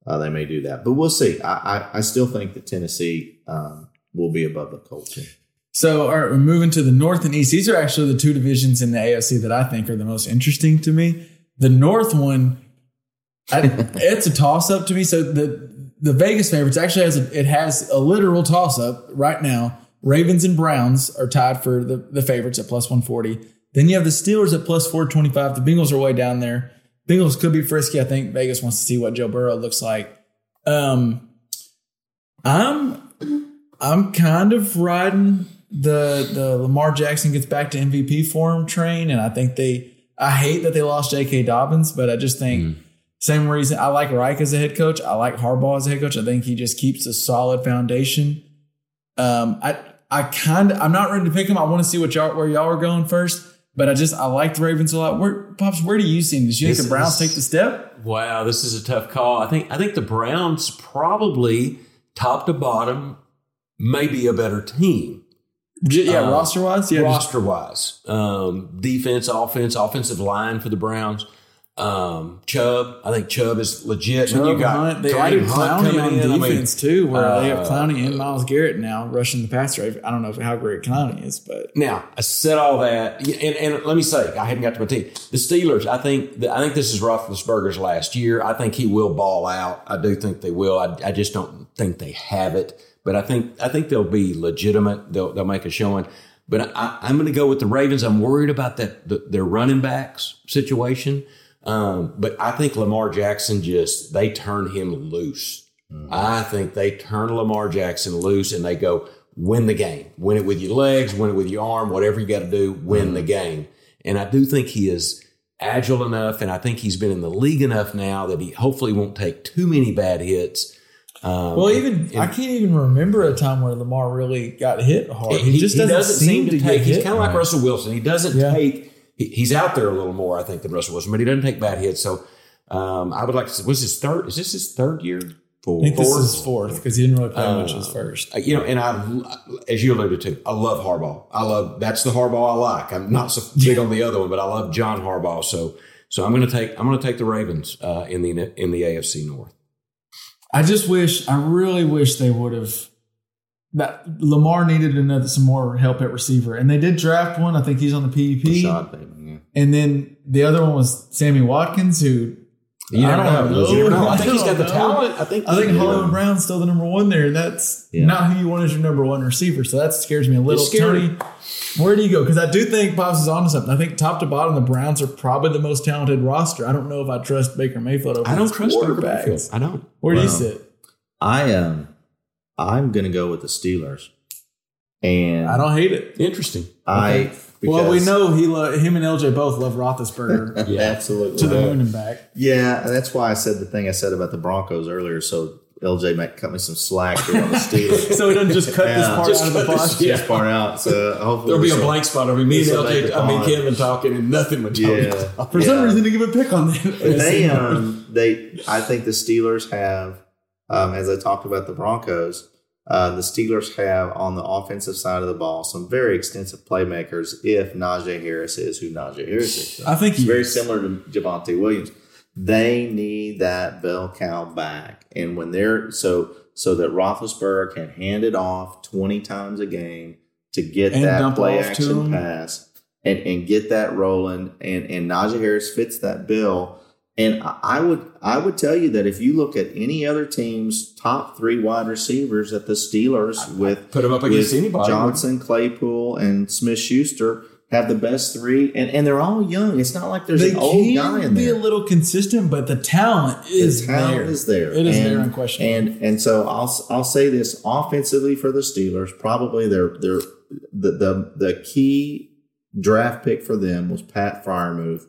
Speaker 4: uh, they may do that. But we'll see. I I, I still think that Tennessee um, will be above the Colts.
Speaker 3: So, all right, we're moving to the North and East. These are actually the two divisions in the AFC that I think are the most interesting to me. The North one, I, it's a toss up to me. So the the Vegas favorites actually has a, it has a literal toss up right now. Ravens and Browns are tied for the, the favorites at plus 140. Then you have the Steelers at plus 425. The Bengals are way down there. Bengals could be frisky. I think Vegas wants to see what Joe Burrow looks like. Um, I'm I'm kind of riding the the Lamar Jackson gets back to MVP form train, and I think they. I hate that they lost J.K. Dobbins, but I just think same reason I like Reich as a head coach. I like Harbaugh as a head coach. I think he just keeps a solid foundation. Um, I I kind of I'm not ready to pick them. I want to see what y'all where y'all are going first, but I just I like the Ravens a lot. Where pops? Where do you see them? Do you think the Browns
Speaker 5: is-
Speaker 3: take the step?
Speaker 5: Wow, this is a tough call. I think I think the Browns probably top to bottom may be a better team
Speaker 3: Yeah,
Speaker 5: Uh,
Speaker 3: roster wise, yeah.
Speaker 5: roster wise. Um, defense, offense, offensive line for the Browns. Um, Chubb, I think Chubb is legit.
Speaker 3: Chubb, Hunt, they added Clowney on
Speaker 5: I mean,
Speaker 3: defense too, where they have
Speaker 5: uh,
Speaker 3: Clowney and Myles Garrett now rushing the passer. I don't know how great Clowney is, but
Speaker 5: Now, I said all that, and, and let me say, I hadn't got to my team. The Steelers, I think, that I think this is Roethlisberger's last year. I think he will ball out. I do think they will. I, I just don't think they have it, but I think I think they'll be legitimate. They'll they'll make a showing. But I, I'm going to go with the Ravens. I'm worried about that the, their running backs situation. Um, but I think Lamar Jackson just they turn him loose. I think they turn Lamar Jackson loose and they go win the game, win it with your legs, win it with your arm, whatever you got to do, win the game. And I do think he is agile enough, and I think he's been in the league enough now that he hopefully won't take too many bad hits. Um,
Speaker 3: well, even I can't even remember a time where Lamar really got hit hard. He, just doesn't, seem, to,
Speaker 5: take.
Speaker 3: get
Speaker 5: He's kind of like Russell Wilson. He doesn't
Speaker 3: Yeah.
Speaker 5: take. He- He's out there a little more, I think, than Russell Wilson, but he doesn't take bad hits. So um, I would like to. Was his third? Is this his third year?
Speaker 3: I think this is fourth because he didn't really play much as first.
Speaker 5: Uh, you know, and I, as you alluded to, I love Harbaugh. I love that's the Harbaugh I like. I'm not so big on the other one, but I love John Harbaugh. So, so I'm going to take I'm going to take the Ravens uh, in the in the AFC North.
Speaker 3: I just wish, I really wish they would have. That Lamar needed another some more help at receiver, and they did draft one. I think he's on the PUP,
Speaker 4: Shot Bateman, yeah.
Speaker 3: and then the other one was Sammy Watkins, who
Speaker 5: You
Speaker 3: I
Speaker 5: never
Speaker 3: don't
Speaker 5: know.
Speaker 3: know.
Speaker 5: You never know. I think he's got the
Speaker 3: know.
Speaker 5: talent.
Speaker 4: I think
Speaker 3: I think
Speaker 4: yeah.
Speaker 3: Hollywood Brown's still the number one there, and that's
Speaker 4: Yeah.
Speaker 3: not who you want as your number one receiver. So that scares me a little.
Speaker 5: Scary.
Speaker 3: Tony, where do you go? Because I do think Pops is onto something. I think top to bottom, the Browns are probably the most talented roster. I don't know if I trust Baker Mayfield over
Speaker 5: I don't
Speaker 3: his
Speaker 5: trust Baker. Mayfield. I don't.
Speaker 3: Where do you sit?
Speaker 4: I um, I'm going to go with the Steelers, and
Speaker 3: I don't hate it.
Speaker 5: Interesting.
Speaker 4: I
Speaker 3: well, we know he lo- him and LJ both love Roethlisberger
Speaker 5: Yeah.
Speaker 4: absolutely
Speaker 3: to the moon and back.
Speaker 4: Yeah, that's why I said the thing I said about the Broncos earlier. So LJ might cut me some slack here on the Steelers.
Speaker 3: So he doesn't just cut this part
Speaker 5: Just
Speaker 3: out of the
Speaker 5: this- yeah.
Speaker 4: this part out. So hopefully
Speaker 5: There'll be a blank spot. Be me and LJ. I mean. Kevin talking and nothing but Tony
Speaker 4: Yeah.
Speaker 5: talking.
Speaker 3: For some reason, to give a pick on them.
Speaker 4: they um they I think the Steelers have um as I talked about the Broncos, uh, the Steelers have on the offensive side of the ball some very extensive playmakers. If Najee Harris is who Najee Harris is,
Speaker 3: I think
Speaker 4: it's
Speaker 3: he
Speaker 4: very
Speaker 3: is.
Speaker 4: similar to Javonte Williams. They need that bell cow back, and when they're so so that Roethlisberger can hand it off twenty times a game to get
Speaker 3: And
Speaker 4: that play action pass and, and get that rolling. And and Najee Harris fits that bill. And I I would I would tell you that if you look at any other team's top three wide receivers, that the Steelers with
Speaker 5: Put them up against anybody.
Speaker 4: Johnson, Claypool, and Smith Schuster have the best three, and, and they're all young. It's not like there's
Speaker 3: They
Speaker 4: an old guy in there.
Speaker 3: be a little consistent, but the talent is
Speaker 4: the talent
Speaker 3: there.
Speaker 4: is there.
Speaker 3: It is
Speaker 4: and,
Speaker 3: there unquestionably.
Speaker 4: And and so I'll I'll say this offensively for the Steelers, probably their their the the the key draft pick for them was Pat Freiermuth.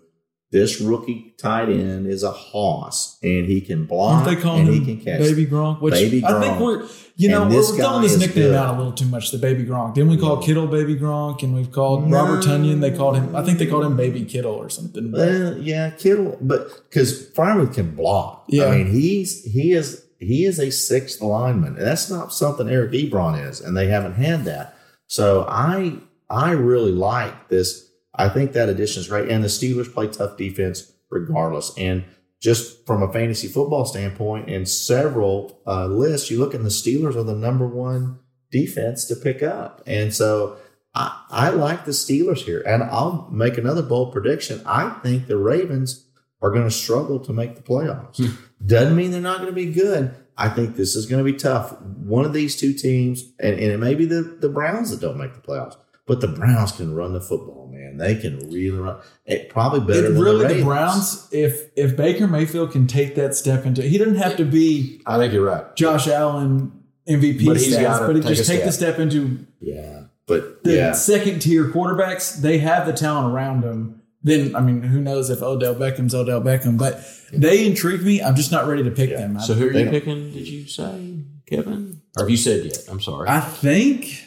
Speaker 4: This rookie tight end is a hoss, and he can block
Speaker 3: Aren't they calling
Speaker 4: and he can catch.
Speaker 3: Baby Gronk? Which
Speaker 4: Baby
Speaker 3: I think we're you know we're throwing this nickname
Speaker 4: good.
Speaker 3: out a little too much. The Baby Gronk. Didn't we call mm. Kittle Baby Gronk? And we've called
Speaker 4: No.
Speaker 3: Robert Tonyan. They called him. I think they called him Baby Kittle or something.
Speaker 4: Well, yeah, Kittle, but because Freiermuth can block.
Speaker 3: Yeah.
Speaker 4: I mean he's he is he is a sixth lineman, and that's not something Eric Ebron is, and they haven't had that. So I I really like this. I think that addition is great, and the Steelers play tough defense regardless. And just from a fantasy football standpoint, in several uh, lists, you look and the Steelers are the number one defense to pick up, and so. I, I like the Steelers here, and I'll make another bold prediction. I think the Ravens are going to struggle to make the playoffs. Doesn't mean they're not going to be good. I think this is going to be tough. One of these two teams, and, and it may be the, the Browns that don't make the playoffs, but the Browns can run the football, man. They can really run. It probably better
Speaker 3: It
Speaker 4: than
Speaker 3: really
Speaker 4: the,
Speaker 3: the Browns. If if Baker Mayfield can take that step into, he doesn't have to be
Speaker 5: I think you're right.
Speaker 3: Josh Allen MVP
Speaker 5: But he's
Speaker 3: status, but he
Speaker 5: take
Speaker 3: just
Speaker 5: a
Speaker 3: take the
Speaker 5: step.
Speaker 3: step into
Speaker 4: Yeah, but
Speaker 3: the
Speaker 4: yeah,
Speaker 3: second tier quarterbacks, they have the talent around them. Then, I mean, who knows if Odell Beckham's Odell Beckham, but they intrigue me. I'm just not ready to pick them. I,
Speaker 5: So who are you
Speaker 4: don't-
Speaker 5: picking? Did you say Kevin? Or have you said yet? I'm sorry.
Speaker 3: I think,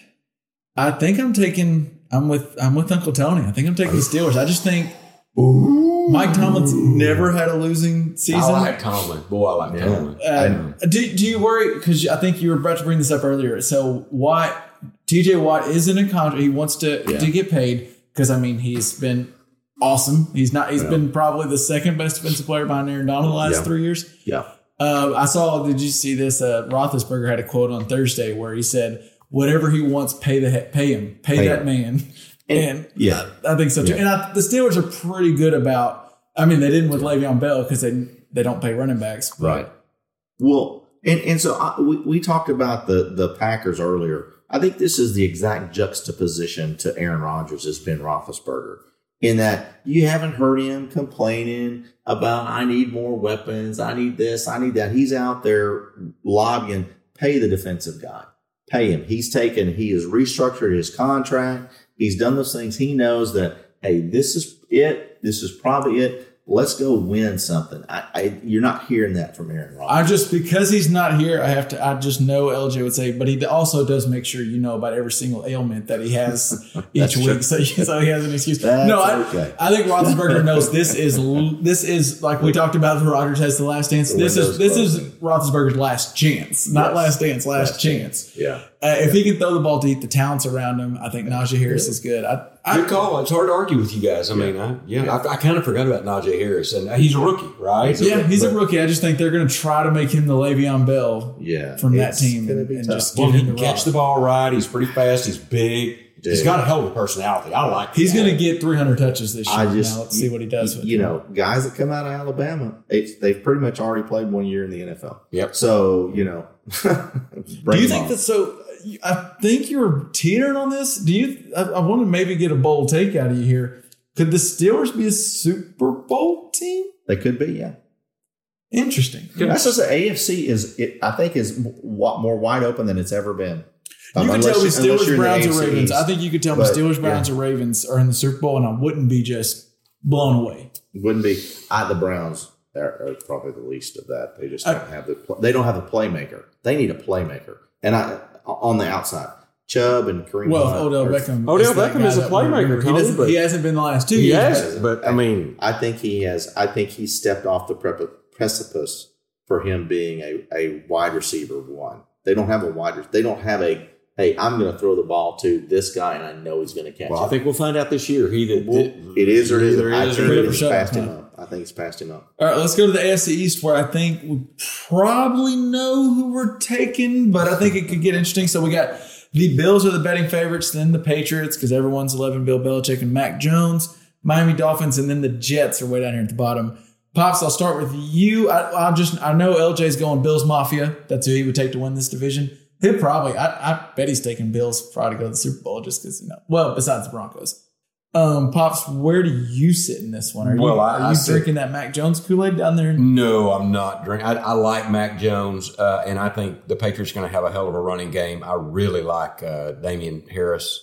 Speaker 3: I think I'm taking. I'm with. I'm with Uncle Tony. I think I'm taking the Steelers. I just think Mike Tomlin's never had a losing season.
Speaker 5: I like Tomlin. Boy, I like
Speaker 4: Yeah.
Speaker 5: Tomlin.
Speaker 3: Uh, do, do you worry? Because I think you were about to bring this up earlier. So Watt, TJ Watt is in a contract. He wants to
Speaker 4: Yeah.
Speaker 3: to get paid because I mean he's been awesome. He's not. He's
Speaker 4: Yeah.
Speaker 3: been probably the second best defensive player behind Aaron Donald the last
Speaker 4: Yeah.
Speaker 3: three years.
Speaker 4: yeah.
Speaker 3: Uh, I saw. Did you see this? Uh, Roethlisberger had a quote on Thursday where he said, "Whatever he wants, pay the he- pay him, pay,
Speaker 4: Pay
Speaker 3: that
Speaker 4: him.
Speaker 3: man." And,
Speaker 4: yeah.
Speaker 3: I think so too. And I, the Steelers are pretty good about. I mean, they didn't with Le'Veon Bell because they they don't pay running backs. but-
Speaker 4: Right. Well, and, and so I, we, we talked about the, the Packers earlier. I think this is the exact juxtaposition to Aaron Rodgers as Ben Roethlisberger in that you haven't heard him complaining about, I need more weapons. I need this. I need that. He's out there lobbying, pay the defensive guy, pay him. He's taken, he has restructured his contract. He's done those things. He knows that, hey, this is it. This is probably it.
Speaker 6: Let's go win something. I, I you're not hearing that from Aaron
Speaker 3: I
Speaker 6: Rodgers.
Speaker 3: just because he's not here, I have to. I just know LJ would say, but he also does make sure you know about every single ailment that he has each week, so, so he has an excuse.
Speaker 6: That's
Speaker 3: no, I,
Speaker 6: okay.
Speaker 3: I think Roethlisberger knows this is this is like we talked about. The Rodgers has the last dance. This is this is. Roethlisberger's last chance, not
Speaker 6: Yes.
Speaker 3: last dance, last,
Speaker 6: Last
Speaker 3: chance.
Speaker 6: yeah.
Speaker 3: Uh, if he can throw the ball deep, the talents around him, I think Najee Harris is good. I, I,
Speaker 5: Good call. It's hard to argue with you guys. I mean, I, yeah, I, I kind of forgot about Najee Harris, and he's a rookie, right?
Speaker 3: yeah, he's a rookie. I just think they're going to try to make him the Le'Veon Bell
Speaker 6: Yeah,
Speaker 3: from that team and,
Speaker 6: be
Speaker 3: and
Speaker 6: tough.
Speaker 3: just
Speaker 5: Well,
Speaker 3: give
Speaker 5: he
Speaker 3: him
Speaker 5: can
Speaker 3: the
Speaker 5: catch
Speaker 3: rock.
Speaker 5: the ball right. He's pretty fast. He's big. He's got a hell of a personality. I like.
Speaker 3: He's going to get 300 touches this year.
Speaker 6: I just
Speaker 3: now let's see what he does with
Speaker 6: you
Speaker 3: it.
Speaker 6: know guys that come out of Alabama. It's, they've pretty much already played one year in the NFL.
Speaker 5: Yep.
Speaker 6: So you know,
Speaker 3: Do you think that's so? I think you're teetering on this. Do you? I, I want to maybe get a bold take out of you here. Could the Steelers be a Super Bowl team?
Speaker 6: they could be? Yeah.
Speaker 3: Interesting.
Speaker 6: That's just the AFC is. It, I think is wa- more wide open than it's ever been.
Speaker 3: You
Speaker 6: Um,
Speaker 3: could tell me Steelers, Browns, or Ravens. I think you could tell me Steelers, Browns,
Speaker 6: yeah.
Speaker 3: or Ravens are in the Super Bowl, and I wouldn't be just blown away.
Speaker 6: wouldn't be. I, the Browns are, are probably the least of that. They just don't have the. They don't have a playmaker. They need a playmaker, and I on the outside, Chubb and Kareem.
Speaker 3: Well,
Speaker 6: Hunt
Speaker 3: Odell
Speaker 6: are-
Speaker 3: Beckham.
Speaker 5: Odell
Speaker 3: that
Speaker 5: Beckham is a playmaker,
Speaker 3: He,
Speaker 5: Tony, but-
Speaker 3: he hasn't been the last two
Speaker 5: He
Speaker 3: years.
Speaker 5: has, but I mean,
Speaker 6: I think he has. I think he stepped off the prep, precipice for him being a, a wide receiver one. They don't have a wide. They don't have a. Hey, I'm going to throw the ball to this guy, and I know he's going to catch
Speaker 5: it. I think we'll find out this year. He that
Speaker 6: Well, it is or it
Speaker 5: either
Speaker 6: isn't. I
Speaker 5: is
Speaker 6: think
Speaker 5: or it
Speaker 6: it's
Speaker 5: isn't.
Speaker 3: Shut up,
Speaker 6: passed him
Speaker 3: huh?
Speaker 6: up. I think it's passed him up.
Speaker 3: All right, let's go to the AFC East, where I think we probably know who we're taking, but I think it could get interesting. So we got the Bills are the betting favorites, then the Patriots because everyone's 11 Bill Belichick and Mac Jones, Miami Dolphins, and then the Jets are way down here at the bottom. Pops, I'll start with you. I, I just I know LJ's going Bills Mafia. That's who he would take to win this division. He'll probably. I, I bet he's taking Bills probably to go to the Super Bowl just because you know. Well, besides the Broncos. Um, Pops, where do you sit in this one? Are you,
Speaker 5: I-
Speaker 3: are
Speaker 5: I
Speaker 3: you
Speaker 5: sit-
Speaker 3: drinking that Mac Jones Kool Aid down there?
Speaker 5: No, I'm not drinking. I, I like Mac Jones, uh, and I think the Patriots are going to have a hell of a running game. I really like uh, Damien Harris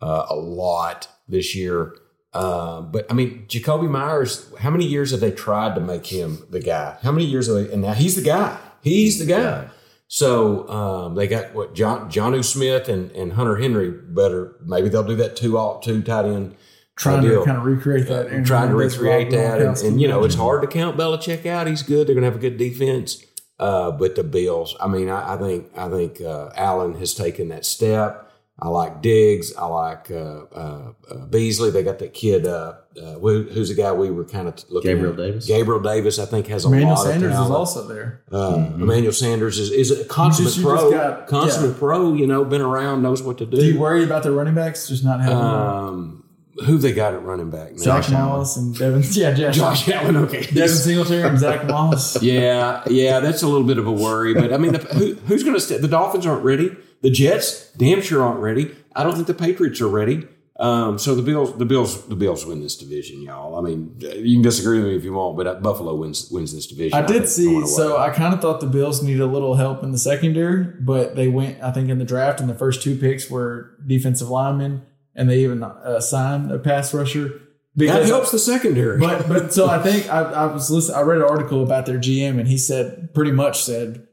Speaker 5: uh, a lot this year. Uh, but I mean, Jakobi Meyers. How many years have they tried to make him the guy? How many years have they? And now he's the guy. He's the guy. So um, they got what John Jonnu Smith and, and Hunter Henry. Better maybe they'll do that two all two tight end.
Speaker 3: trying
Speaker 5: deal
Speaker 3: to kind of recreate that. Aaron
Speaker 5: trying to recreate that, and, and you know it's hard to count Belichick out. He's good. They're going to have a good defense. Uh, but the Bills, I mean, I, I think I think uh, Allen has taken that step. I like Diggs. I like uh, uh, uh, Beasley. They got that kid. Uh, uh, who, who's the guy we were kind of looking at
Speaker 6: Gabriel
Speaker 5: at?
Speaker 6: Davis?
Speaker 5: Gabriel Davis, I think, has a
Speaker 3: Emmanuel
Speaker 5: lot
Speaker 3: Sanders
Speaker 5: of
Speaker 3: is also there.
Speaker 5: Uh, Emmanuel Sanders is, is a consummate
Speaker 3: you just
Speaker 5: pro.
Speaker 3: got-
Speaker 5: consummate
Speaker 3: yeah.
Speaker 5: pro. You know, been around, knows what to do.
Speaker 3: Do you worry about the running backs just not having
Speaker 5: um, who they got at running back? man?
Speaker 3: Zach Moss and Devin? Yeah, Josh,
Speaker 5: Josh Allen. Okay,
Speaker 3: Devin Singletary and Zach Moss.
Speaker 5: Yeah, yeah, that's a little bit of a worry. But I mean, the, who, who's going to stay? The Dolphins aren't ready. The Jets, damn sure, aren't ready. I don't think the Patriots are ready. Um, so the Bills, the Bills, the Bills win this division, y'all. I mean, you can disagree with me if you want, but uh, Buffalo wins wins this division.
Speaker 3: I
Speaker 5: think,
Speaker 3: did see. So. I kind of thought the Bills needed a little help in the secondary, but they went. I think in the draft, and the first two picks were defensive linemen, and they even uh, signed a pass rusher.
Speaker 5: that helps the secondary.
Speaker 3: but but so I think I, I was listening. I read an article about their GM, and he said pretty much said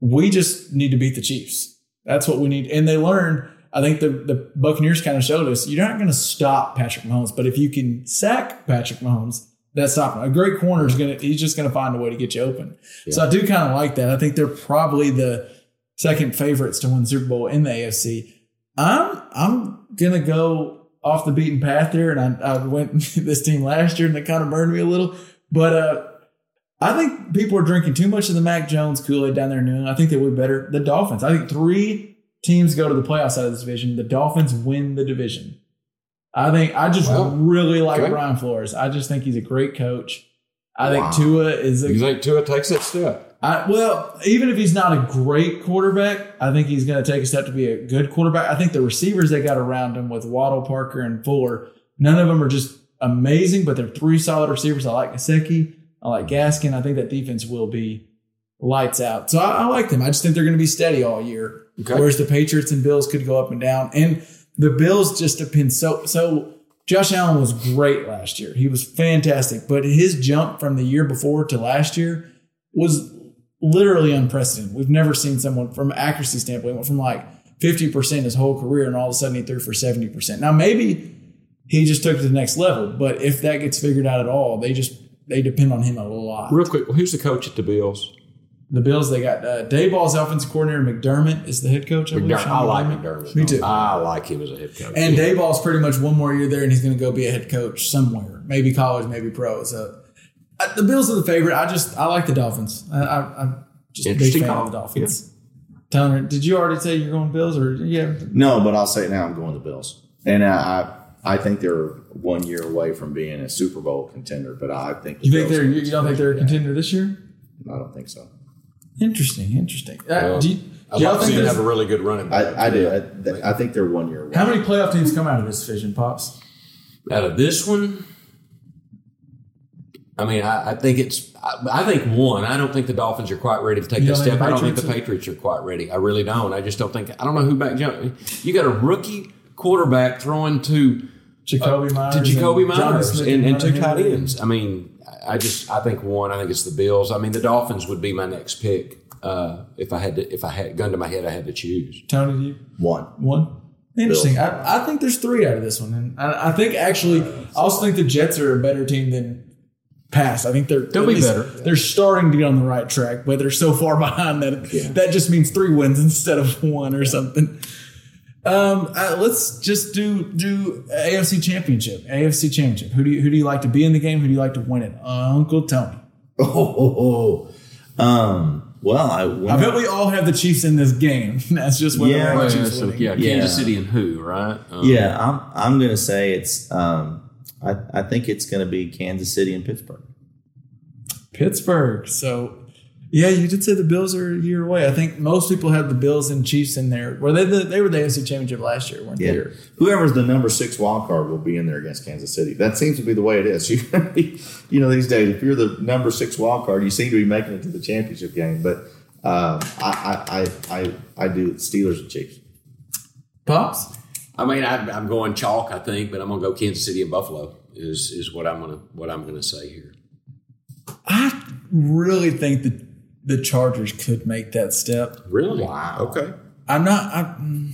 Speaker 3: we just need to beat the Chiefs. That's what we need, and they learned. I think the the Buccaneers kind of showed us you're not going to stop Patrick Mahomes, but if you can sack Patrick Mahomes, that's stopping. A great corner is going to he's just going to find a way to get you open. So I do kind of like that. I think they're probably the second favorites to win the Super Bowl in the AFC. I'm I'm gonna go off the beaten path here, and I, I went this team last year, and it kind of burned me a little. But uh, I think people are drinking too much of the Mac Jones Kool Aid down there in New England. I think they would be better the Dolphins. I think three teams go to the playoffs out of this division. The Dolphins win the division. I think I just really like
Speaker 5: okay.
Speaker 3: Brian Flores. I just think he's a great coach. I
Speaker 6: Wow.
Speaker 3: think Tua is a
Speaker 5: you think Tua takes that step?
Speaker 3: I, well, even if he's not a great quarterback, I think he's going to take a step to be a good quarterback. I think the receivers they got around him with Waddle, Parker, and Fuller, none of them are just amazing, but they're three solid receivers. I like Gasecki. I like Gaskin. I think that defense will be lights out. So I, I like them. I just think they're going to be steady all year.
Speaker 5: Okay.
Speaker 3: Whereas the Patriots and Bills could go up and down. And the Bills just depend so so Josh Allen was great last year. He was fantastic, but his jump from the year before to last year was literally unprecedented. We've never seen someone from accuracy standpoint went from like 50% his whole career and all of a sudden he threw for 70%. Now maybe he just took to the next level, but if that gets figured out at all, they just they depend on him a lot.
Speaker 5: Real quick, who's the coach at the Bills?
Speaker 3: The Bills, they got uh, Daboll's offensive coordinator McDermott is the head coach. I, believe,
Speaker 5: McDermott. I like McDermott.
Speaker 3: Me too.
Speaker 5: I like him as a head coach.
Speaker 3: And Daboll's pretty much one more year there, and he's going to go be a head coach somewhere, maybe college, maybe pro. So uh, the Bills are the favorite. I just I like the Dolphins. I, I, I'm just a big fan
Speaker 5: call.
Speaker 3: of the Dolphins. Tanner, did you already say you're going Bills or yeah?
Speaker 4: No, but I'll say it now. I'm going to the Bills, and I I I think they're one year away from being a Super Bowl contender. But I think
Speaker 3: You think they're you you don't think they're a contender this year?
Speaker 4: I don't think so.
Speaker 3: Interesting, interesting. Uh, do you,
Speaker 5: I'd
Speaker 3: do y'all think
Speaker 5: see him
Speaker 3: there's-
Speaker 5: have a really good running back.
Speaker 4: I, I do. I, I think they're one year away.
Speaker 3: how many playoff teams come out of this division, pops?
Speaker 5: Out of this one, I mean, I, I think it's. I, I think one. I don't think the Dolphins are quite ready to take
Speaker 3: You
Speaker 5: that step. I don't think the
Speaker 3: Patriots
Speaker 5: Patriots are quite ready. I really don't. I just don't think. I don't know who back jump. You got a rookie quarterback throwing to
Speaker 3: Jakobi Meyers
Speaker 5: to Jakobi
Speaker 3: and
Speaker 5: Meyers
Speaker 3: Smith
Speaker 5: and, and two
Speaker 3: Hunter
Speaker 5: tight ends. I mean, I I just I think one. I think it's the Bills. I mean, the Dolphins would be my next pick uh, if I had to. If I had gun to my head, I had to choose.
Speaker 3: Tony, do you
Speaker 4: one?
Speaker 3: One. Interesting. I, I think there's three out of this one, and I, I think actually, I also think the Jets are a better team than past. I think they're
Speaker 5: They'll be
Speaker 3: least-
Speaker 5: better.
Speaker 3: They're starting to get on the right track, but they're so far behind that that just means three wins instead of one or something. Um, uh, let's just do do AFC Championship. AFC Championship. Who do you who do you like to be in the game? Who do you like to win it? Uncle Tony.
Speaker 4: Oh, um. Well, I,
Speaker 3: I bet we all have the Chiefs in this game. That's just what
Speaker 4: Yeah.
Speaker 3: the
Speaker 4: Well,
Speaker 3: Chiefs
Speaker 5: so
Speaker 3: winning.
Speaker 5: yeah,
Speaker 4: Yeah.
Speaker 5: Kansas City and who right? Um,
Speaker 4: Yeah, I'm. I'm going to say it's. Um, I, I think it's going to be Kansas City and Pittsburgh.
Speaker 3: Pittsburgh. So, yeah, you did say the Bills are a year away. I think most people have the Bills and Chiefs in there. Were they the, they were the AFC Championship last year, weren't
Speaker 4: Yeah.
Speaker 3: they?
Speaker 4: Whoever's the number six wild card will be in there against Kansas City. That seems to be the way it is. You, you know, these days, if you're the number six wild card, you seem to be making it to the championship game. But um, I, I, I, I, I do Steelers and Chiefs.
Speaker 3: Pops.
Speaker 5: I mean, I, I'm going chalk, I think, but I'm going to go Kansas City and Buffalo. Is is what I'm gonna what I'm gonna say here.
Speaker 3: I really think that the Chargers could make that step.
Speaker 5: Really?
Speaker 4: Wow.
Speaker 5: Okay.
Speaker 3: I'm not. I, mm,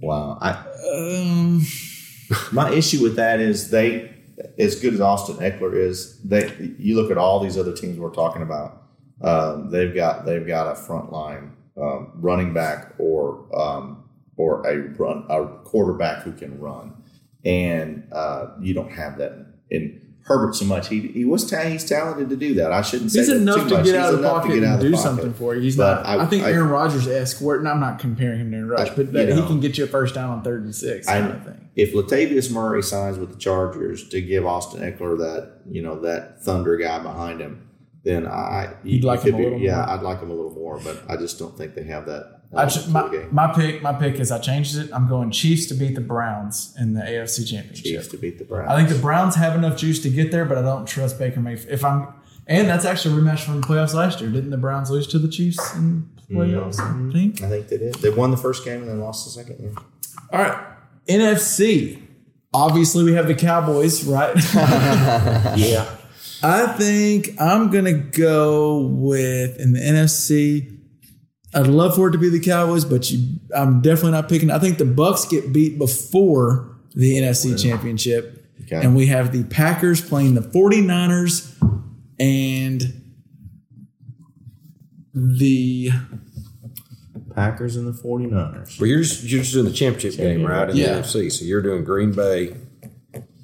Speaker 4: Wow. I,
Speaker 3: um,
Speaker 4: my issue with that is they, as good as Austin Ekeler is, they. You look at all these other teams we're talking about. Um, they've got they've got a front line um, running back or um, or a run a quarterback who can run, and uh, you don't have that in Herbert so much. He he was ta- he's talented to do that. I shouldn't say
Speaker 3: he's enough
Speaker 4: too
Speaker 3: to
Speaker 4: much.
Speaker 3: get
Speaker 4: He's
Speaker 3: out of the
Speaker 4: enough to
Speaker 3: pocket
Speaker 4: get out
Speaker 3: and
Speaker 4: of the
Speaker 3: do
Speaker 4: pocket.
Speaker 3: something for you. He's
Speaker 4: But
Speaker 3: not. I, think
Speaker 4: I-
Speaker 3: Aaron Rodgers esque. Where I'm not comparing him to Aaron Rodgers,
Speaker 4: I-
Speaker 3: but that
Speaker 4: you
Speaker 3: he can get you a first down on third and six.
Speaker 4: I-
Speaker 3: kind of thing.
Speaker 4: if Latavius Murray signs with the Chargers to give Austin Ekeler that you know that thunder guy behind him, then I
Speaker 3: You'd
Speaker 4: you
Speaker 3: like
Speaker 4: could
Speaker 3: him a
Speaker 4: be-
Speaker 3: little
Speaker 4: yeah,
Speaker 3: more?
Speaker 4: I'd like him a little more, but I just don't think they have that.
Speaker 3: I
Speaker 4: element
Speaker 3: ch- my, my pick, my pick is I changed it. I'm going Chiefs to beat the Browns in the AFC Championship.
Speaker 4: Chiefs to beat the Browns.
Speaker 3: I think the Browns have enough juice to get there, but I don't trust Baker Mayfield. If I'm, and that's actually a rematch from the playoffs last year. Didn't the Browns lose to the Chiefs in the playoffs? I think.
Speaker 4: I think they did. They won the first game and then lost the second. Yeah.
Speaker 3: All right, NFC. Obviously, we have the Cowboys, right?
Speaker 5: Yeah.
Speaker 3: I think I'm gonna go with in the NFC. I'd love for it to be the Cowboys, but you, I'm definitely not picking. I think the Bucks get beat before the NFC Championship,
Speaker 4: Okay.
Speaker 3: and we have the Packers playing the 49ers and the
Speaker 4: Packers and the 49ers.
Speaker 5: Well, you're just, you're just doing the championship game, right? In
Speaker 3: Yeah.
Speaker 5: the NFC. So you're doing Green Bay.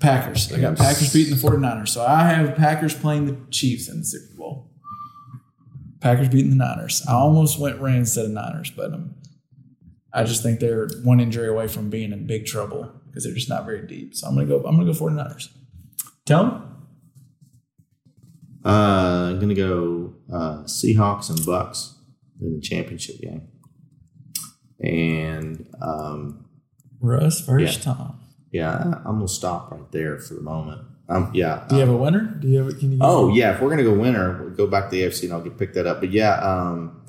Speaker 3: Packers. I got Packers beating the 49ers. So I have Packers playing the Chiefs in the Super Bowl. Packers beating the Niners. I almost went Rams instead of Niners, but um, I just think they're one injury away from being in big trouble because they're just not very deep. So I'm gonna go. I'm gonna go 49ers. Tell them.
Speaker 4: Uh, I'm gonna go uh, Seahawks and Bucks in the championship game, and um,
Speaker 3: Russ first
Speaker 4: Yeah.
Speaker 3: time.
Speaker 4: Yeah, I- I'm gonna stop right there for the moment. Um, yeah.
Speaker 3: Do you have a winner? Do you have? Can you?
Speaker 4: Oh yeah, if we're gonna go winner, we'll go back to the AFC and I'll get pick that up. But yeah, um,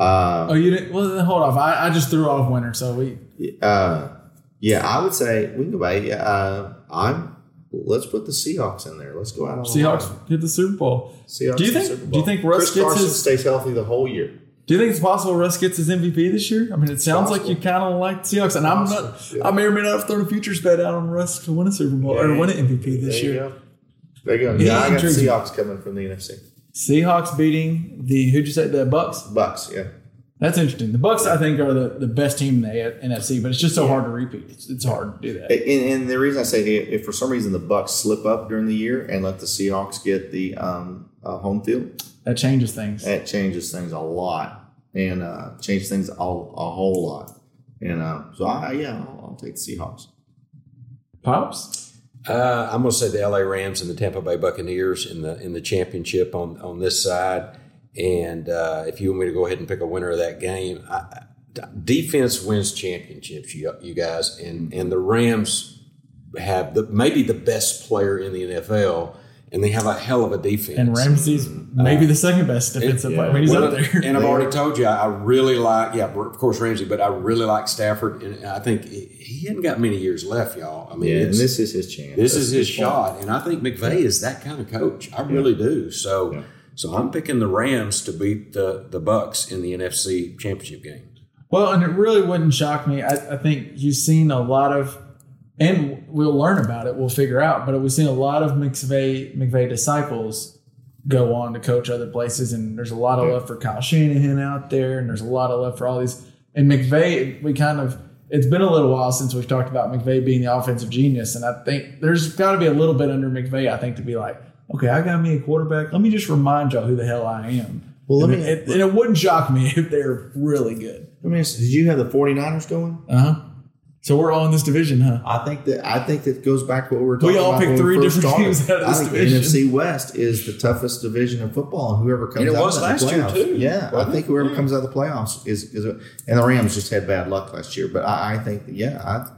Speaker 4: uh,
Speaker 3: Oh, you didn't. Well, then hold off. I, I just threw off winner. So we.
Speaker 4: uh, Yeah, I would say we can go by. Yeah, uh, I'm. Let's put the Seahawks in there. Let's go out on
Speaker 3: Seahawks get the Super Bowl.
Speaker 4: Seahawks
Speaker 3: Do you think- do you think Russ
Speaker 4: Chris
Speaker 3: gets
Speaker 4: Carson
Speaker 3: his-
Speaker 4: stays healthy the whole year?
Speaker 3: Do you think it's possible Russ gets his MVP this year? I mean, it sounds like you kind of like Seahawks, and I'm not.
Speaker 4: Yeah.
Speaker 3: I may or may not have thrown a futures bet out on Russ to win a Super Bowl or win an MVP this
Speaker 4: There you
Speaker 3: year.
Speaker 4: go. There you go. Yeah, I got. Seahawks coming from the NFC.
Speaker 3: Seahawks beating the who'd you say the Bucks?
Speaker 4: Bucks. Yeah.
Speaker 3: That's interesting. The Bucks, I think, are the, the best team in the NFC, but it's just so hard to repeat. It's, it's hard to do that.
Speaker 4: And, and the reason I say if, if for some reason the Bucks slip up during the year and let the Seahawks get the um, uh, home field,
Speaker 3: That changes things.
Speaker 4: that changes things a lot and uh, changes things a, a whole lot. And uh, so I yeah, I'll, I'll take the Seahawks.
Speaker 3: Pops.
Speaker 5: Uh, I'm going to say the LA Rams and the Tampa Bay Buccaneers in the in the championship on on this side. And uh, if you want me to go ahead and pick a winner of that game, I, I- defense wins championships, you, you guys, and and the Rams have the maybe the best player in the NFL, and they have a hell of a defense.
Speaker 3: And Ramsey's maybe the second best defensive player. I mean, he's
Speaker 5: Well,
Speaker 3: up there.
Speaker 5: And I've already told you, I I really like, yeah, of course Ramsey, but I really like Stafford, and I think he he hasn't got many years left, y'all. I mean,
Speaker 4: Yeah, and this is his chance.
Speaker 5: this
Speaker 4: That's
Speaker 5: is his
Speaker 4: the point.
Speaker 5: shot, and I think McVay is that kind of coach. I really do. So,
Speaker 4: Yeah.
Speaker 5: so I'm picking the Rams to beat the the Bucks in the NFC Championship game.
Speaker 3: Well, and it really wouldn't shock me. I, I think you've seen a lot of, and we'll learn about it. We'll figure out. But we've seen a lot of McVay McVay disciples go on to coach other places, and there's a lot of love for Kyle Shanahan out there, and there's a lot of love for all these. And McVay, we kind of. It's been a little while since we've talked about McVay being the offensive genius, and I think there's got to be a little bit under McVay. I think to be like, okay, I got me a quarterback. Let me just remind y'all who the hell I am.
Speaker 4: Well, let
Speaker 3: and,
Speaker 4: me-
Speaker 3: it, and it wouldn't shock me if they're really good.
Speaker 4: Let me ask, did you have the 49ers going?
Speaker 3: Uh huh. So we're all in this division, huh?
Speaker 4: I think that I think that goes back to what we were talking about.
Speaker 3: We all
Speaker 4: about.
Speaker 3: picked
Speaker 4: when
Speaker 3: three
Speaker 4: first
Speaker 3: different
Speaker 4: started.
Speaker 3: teams out of this
Speaker 4: I think
Speaker 3: division.
Speaker 4: NFC West is the toughest division in football, and whoever comes
Speaker 5: And it
Speaker 4: out
Speaker 5: was
Speaker 4: of the
Speaker 5: last year, too,
Speaker 4: Yeah, I think whoever
Speaker 5: Yeah.
Speaker 4: comes out of the playoffs is is. A, and the Rams just had bad luck last year, but I, I think that, yeah, I,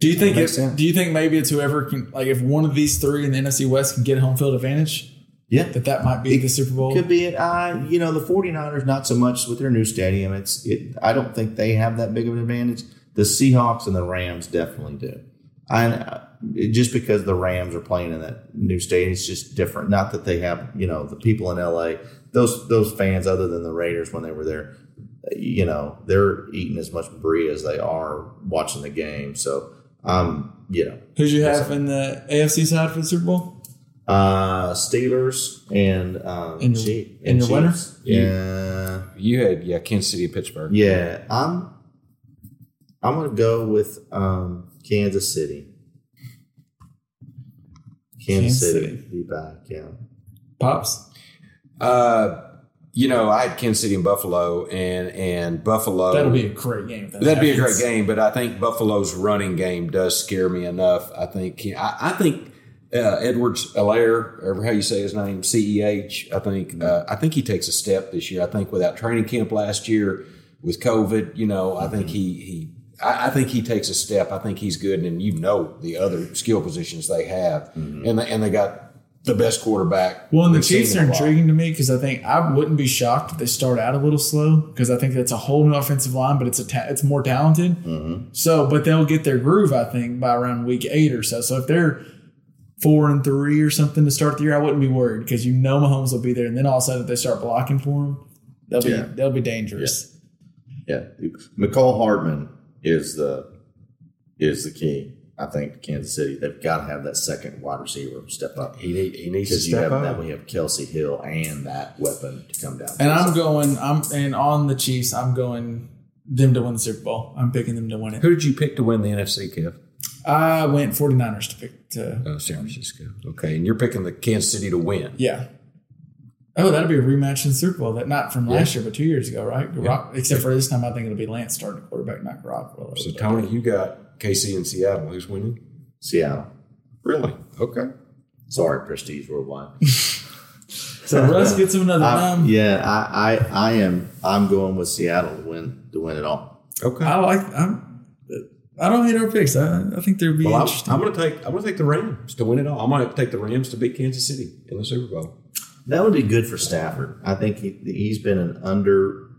Speaker 3: Do you think? It, do you think maybe it's whoever can, like, if one of these three in the NFC West can get home field advantage,
Speaker 4: yeah,
Speaker 3: that that might be the Super Bowl?
Speaker 4: Could be it. I, you know, the 49ers, not so much with their new stadium. It's, it, I don't think they have that big of an advantage. The Seahawks and the Rams definitely do. I, just because the Rams are playing in that new stadium, it's just different. Not that they have, you know, the people in LA, those, those fans, other than the Raiders when they were there, you know, they're eating as much brie as they are watching the game. So, um, you know,
Speaker 3: Who'd you have in the AFC side for the Super Bowl?
Speaker 4: uh, Steelers and, um,
Speaker 3: And your-
Speaker 4: Chief-
Speaker 3: and your winner?
Speaker 4: Yeah.
Speaker 5: You had yeah, Kansas City Pittsburgh.
Speaker 4: Yeah, I'm. I'm gonna go with um, Kansas City. Kansas,
Speaker 3: Kansas
Speaker 4: City,
Speaker 3: City.
Speaker 4: be back. Yeah,
Speaker 3: Pops.
Speaker 5: Uh, you know, I had Kansas City and Buffalo, and and Buffalo.
Speaker 3: That'll be a great game. that
Speaker 5: That'd be a great game, but I think Buffalo's running game does scare me enough. I think I, I think uh, Edwards Helaire, or how you say his name, Ceh. I think uh, I think he takes a step this year. I think without training camp last year with COVID, you know, I think he he. I I think he takes a step. I think he's good, and you know the other skill positions they have, and they, and they got the best quarterback.
Speaker 3: Well, and the Chiefs are intriguing to me because I think I wouldn't be shocked if they start out a little slow because I think that's a whole new offensive line, but it's a ta- it's more talented.
Speaker 4: Mm-hmm.
Speaker 3: So, but they'll get their groove, I think, by around week eight or so. So if they're four and three or something to start the year, I wouldn't be worried because you know Mahomes will be there, and then all of a sudden if they start blocking for him, they'll be
Speaker 4: Yeah.
Speaker 3: they'll be dangerous.
Speaker 4: yeah. Mecole Hardman is the is the key. I think to Kansas City, they've got to have that second wide receiver step up
Speaker 5: He, need, he needs to
Speaker 4: because you
Speaker 5: step
Speaker 4: have
Speaker 5: up.
Speaker 4: that we have Kelce Hill and that weapon to come down.
Speaker 3: And I'm going, I'm and on the Chiefs, I'm going them to win the Super Bowl. I'm picking them to win it.
Speaker 5: Who did you pick to win the NFC, Kev?
Speaker 3: I went 49ers to pick to
Speaker 5: Oh, San Francisco. Okay, and you're picking the Kansas City to win.
Speaker 3: Yeah. Oh, that'll be a rematch in Super Bowl. That not from last year, but two years ago, right? Garopp- Except for this time, I think it'll be Lance starting quarterback, not Garoppolo.
Speaker 5: So Tony, you got KC in Seattle. Who's winning?
Speaker 4: Seattle.
Speaker 5: Really? Okay.
Speaker 4: Sorry, Prestige Worldwide.
Speaker 3: So Russ gets him another
Speaker 4: I- yeah, I, I, I am. I'm going with Seattle to win to win it all.
Speaker 5: Okay.
Speaker 3: I like. I'm. I don't hate our picks. I, I think they'd be
Speaker 5: well, I'm,
Speaker 3: interesting.
Speaker 5: I'm going to take I'm going to take the Rams to win it all. I'm going to take the Rams to beat Kansas City in the Super Bowl.
Speaker 4: That would be good for Stafford. I think he, he's been an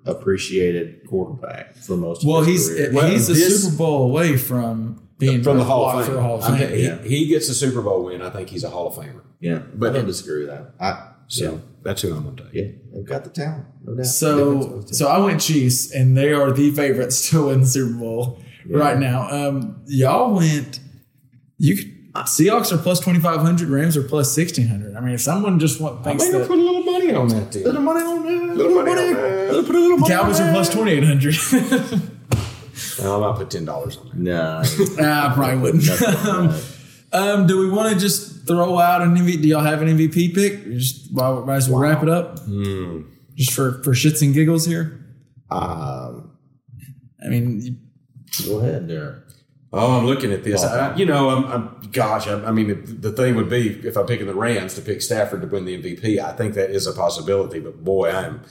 Speaker 4: underappreciated quarterback for most. of
Speaker 3: well,
Speaker 4: his
Speaker 3: he's
Speaker 4: career.
Speaker 5: Well,
Speaker 3: he's a
Speaker 5: this-
Speaker 3: Super Bowl away from being
Speaker 5: from the Hall of Fame.
Speaker 3: Hall of
Speaker 5: I
Speaker 3: Fame.
Speaker 5: think he,
Speaker 4: yeah.
Speaker 5: he gets a Super Bowl win. I think he's a Hall of Famer.
Speaker 4: Yeah,
Speaker 5: But-
Speaker 4: but I don't disagree with that. I
Speaker 5: So
Speaker 4: yeah,
Speaker 5: that's who I'm going to take.
Speaker 4: yeah, they've got the talent, no doubt.
Speaker 3: So, so I went Chiefs, and they are the favorites to win the Super Bowl right now. Um, y'all went. You could, Seahawks are plus twenty five hundred. Rams are plus sixteen hundred. I mean, if someone just want,
Speaker 5: I'm going to put a little money on that team.
Speaker 4: Little money on that.
Speaker 5: Little money on that.
Speaker 4: Put a little money
Speaker 3: Cowboys
Speaker 4: on
Speaker 3: are plus
Speaker 4: that.
Speaker 3: twenty eight hundred.
Speaker 5: No, I might put ten dollars on that.
Speaker 4: Nah,
Speaker 3: I probably wouldn't. um, um, do we want to just throw out an MVP? Do y'all have an MVP pick? Just while as we wrap it up, just for for shits and giggles here.
Speaker 4: um,
Speaker 3: I mean,
Speaker 4: go ahead there.
Speaker 5: Oh, I'm looking at this. I, you know, I'm, I'm gosh. I, I mean, the, the thing would be if I'm picking the Rams to pick Stafford to win the MVP. I think that is a possibility. But boy, I am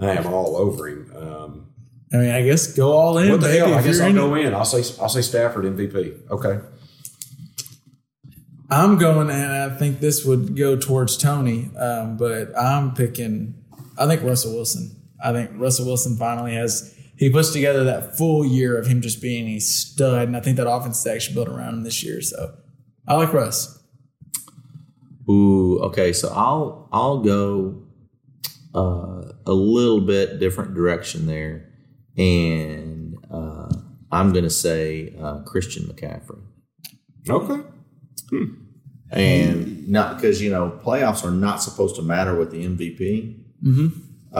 Speaker 5: I am all over him. Um,
Speaker 3: I mean, I guess go all in.
Speaker 5: what the hell? I guess I'll
Speaker 3: in
Speaker 5: go in. I'll say I'll say Stafford MVP. Okay.
Speaker 3: I'm going, and I think this would go towards Tony, um, but I'm picking. I think Russell Wilson. I think Russell Wilson finally has. He puts together that full year of him just being a stud, and I think that offense is actually built around him this year. So I like Russ.
Speaker 4: Ooh, okay. So I'll I'll go uh, a little bit different direction there, and uh, I'm going to say uh, Christian McCaffrey,
Speaker 5: Okay. Hmm.
Speaker 4: and not because you know playoffs are not supposed to matter with the MVP. Mm-hmm.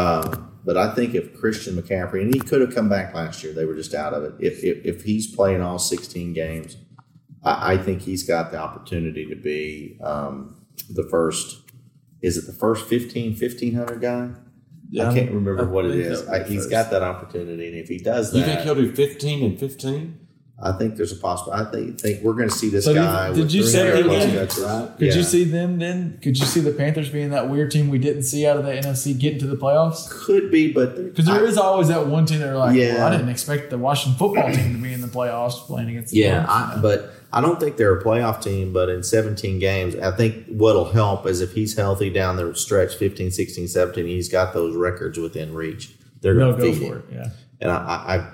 Speaker 4: But I think if Christian McCaffrey and he could have come back last year, they were just out of it. If if, if he's playing all 16 games, I, I think he's got the opportunity to be um, the first. Is it the first 15, 1500 guy? I can't remember what it is. I, he's
Speaker 3: first.
Speaker 4: got that opportunity, and if he does that,
Speaker 5: You think he'll do 15 and 15?
Speaker 4: I think there's a possible. I think think we're going to see this
Speaker 3: So
Speaker 4: guy.
Speaker 3: did
Speaker 4: with
Speaker 3: you say
Speaker 4: 300 plus
Speaker 3: again?
Speaker 5: Right.
Speaker 3: Could
Speaker 4: Yeah.
Speaker 3: you see them then? Could you see the Panthers being that weird team we didn't see out of the NFC getting to the playoffs?
Speaker 4: Could be, but
Speaker 3: Because there
Speaker 4: I-
Speaker 3: is always that one team that are like,
Speaker 4: Yeah.
Speaker 3: well, I didn't expect the Washington football team to be in the playoffs playing against the
Speaker 4: Yeah, I, but I don't think they're a playoff team. But in 17 games, I think what'll help is if he's healthy down the stretch 15, 16, 17, he's got those records within reach. They're going to
Speaker 3: go for it. Yeah.
Speaker 4: And I, I, I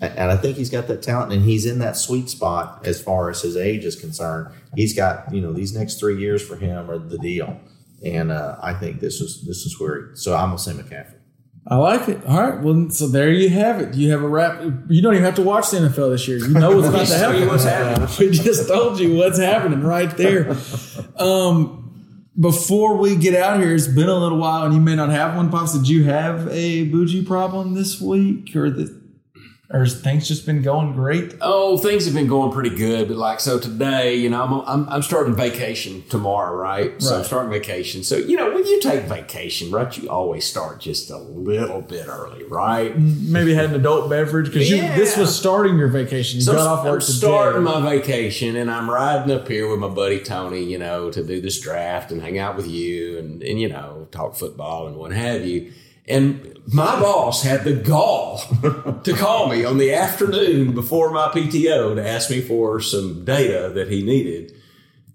Speaker 4: and I think he's got that talent, and he's in that sweet spot as far as his age is concerned. He's got you know these next three years for him are the deal, and uh, I think this is this is where. So I'm gonna say McCaffrey.
Speaker 3: I like it. All right. Well, so there you have it. You have a wrap. You don't even have to watch the NFL this year. You know what's about to happen.
Speaker 5: what's happening.
Speaker 3: we just told you what's happening right there. Um, before we get out of here, it's been a little while, and you may not have one. Pops, did you have a bougie problem this week, or the, or has things just been going great?
Speaker 5: Oh, things have been going pretty good, but like so today, you know, I'm I'm, I'm starting vacation tomorrow, right? So I'm starting vacation. So you know, when you take vacation, right, you always start just a little bit early, right?
Speaker 3: Maybe had an adult beverage because
Speaker 5: Yeah.
Speaker 3: this was starting your vacation. You
Speaker 5: So
Speaker 3: got off
Speaker 5: I'm
Speaker 3: work today.
Speaker 5: starting my vacation, and I'm riding up here with my buddy Tony, you know, to do this draft and hang out with you, and and you know, talk football and what have you. And my boss had the gall to call me on the afternoon before my PTO to ask me for some data that he needed,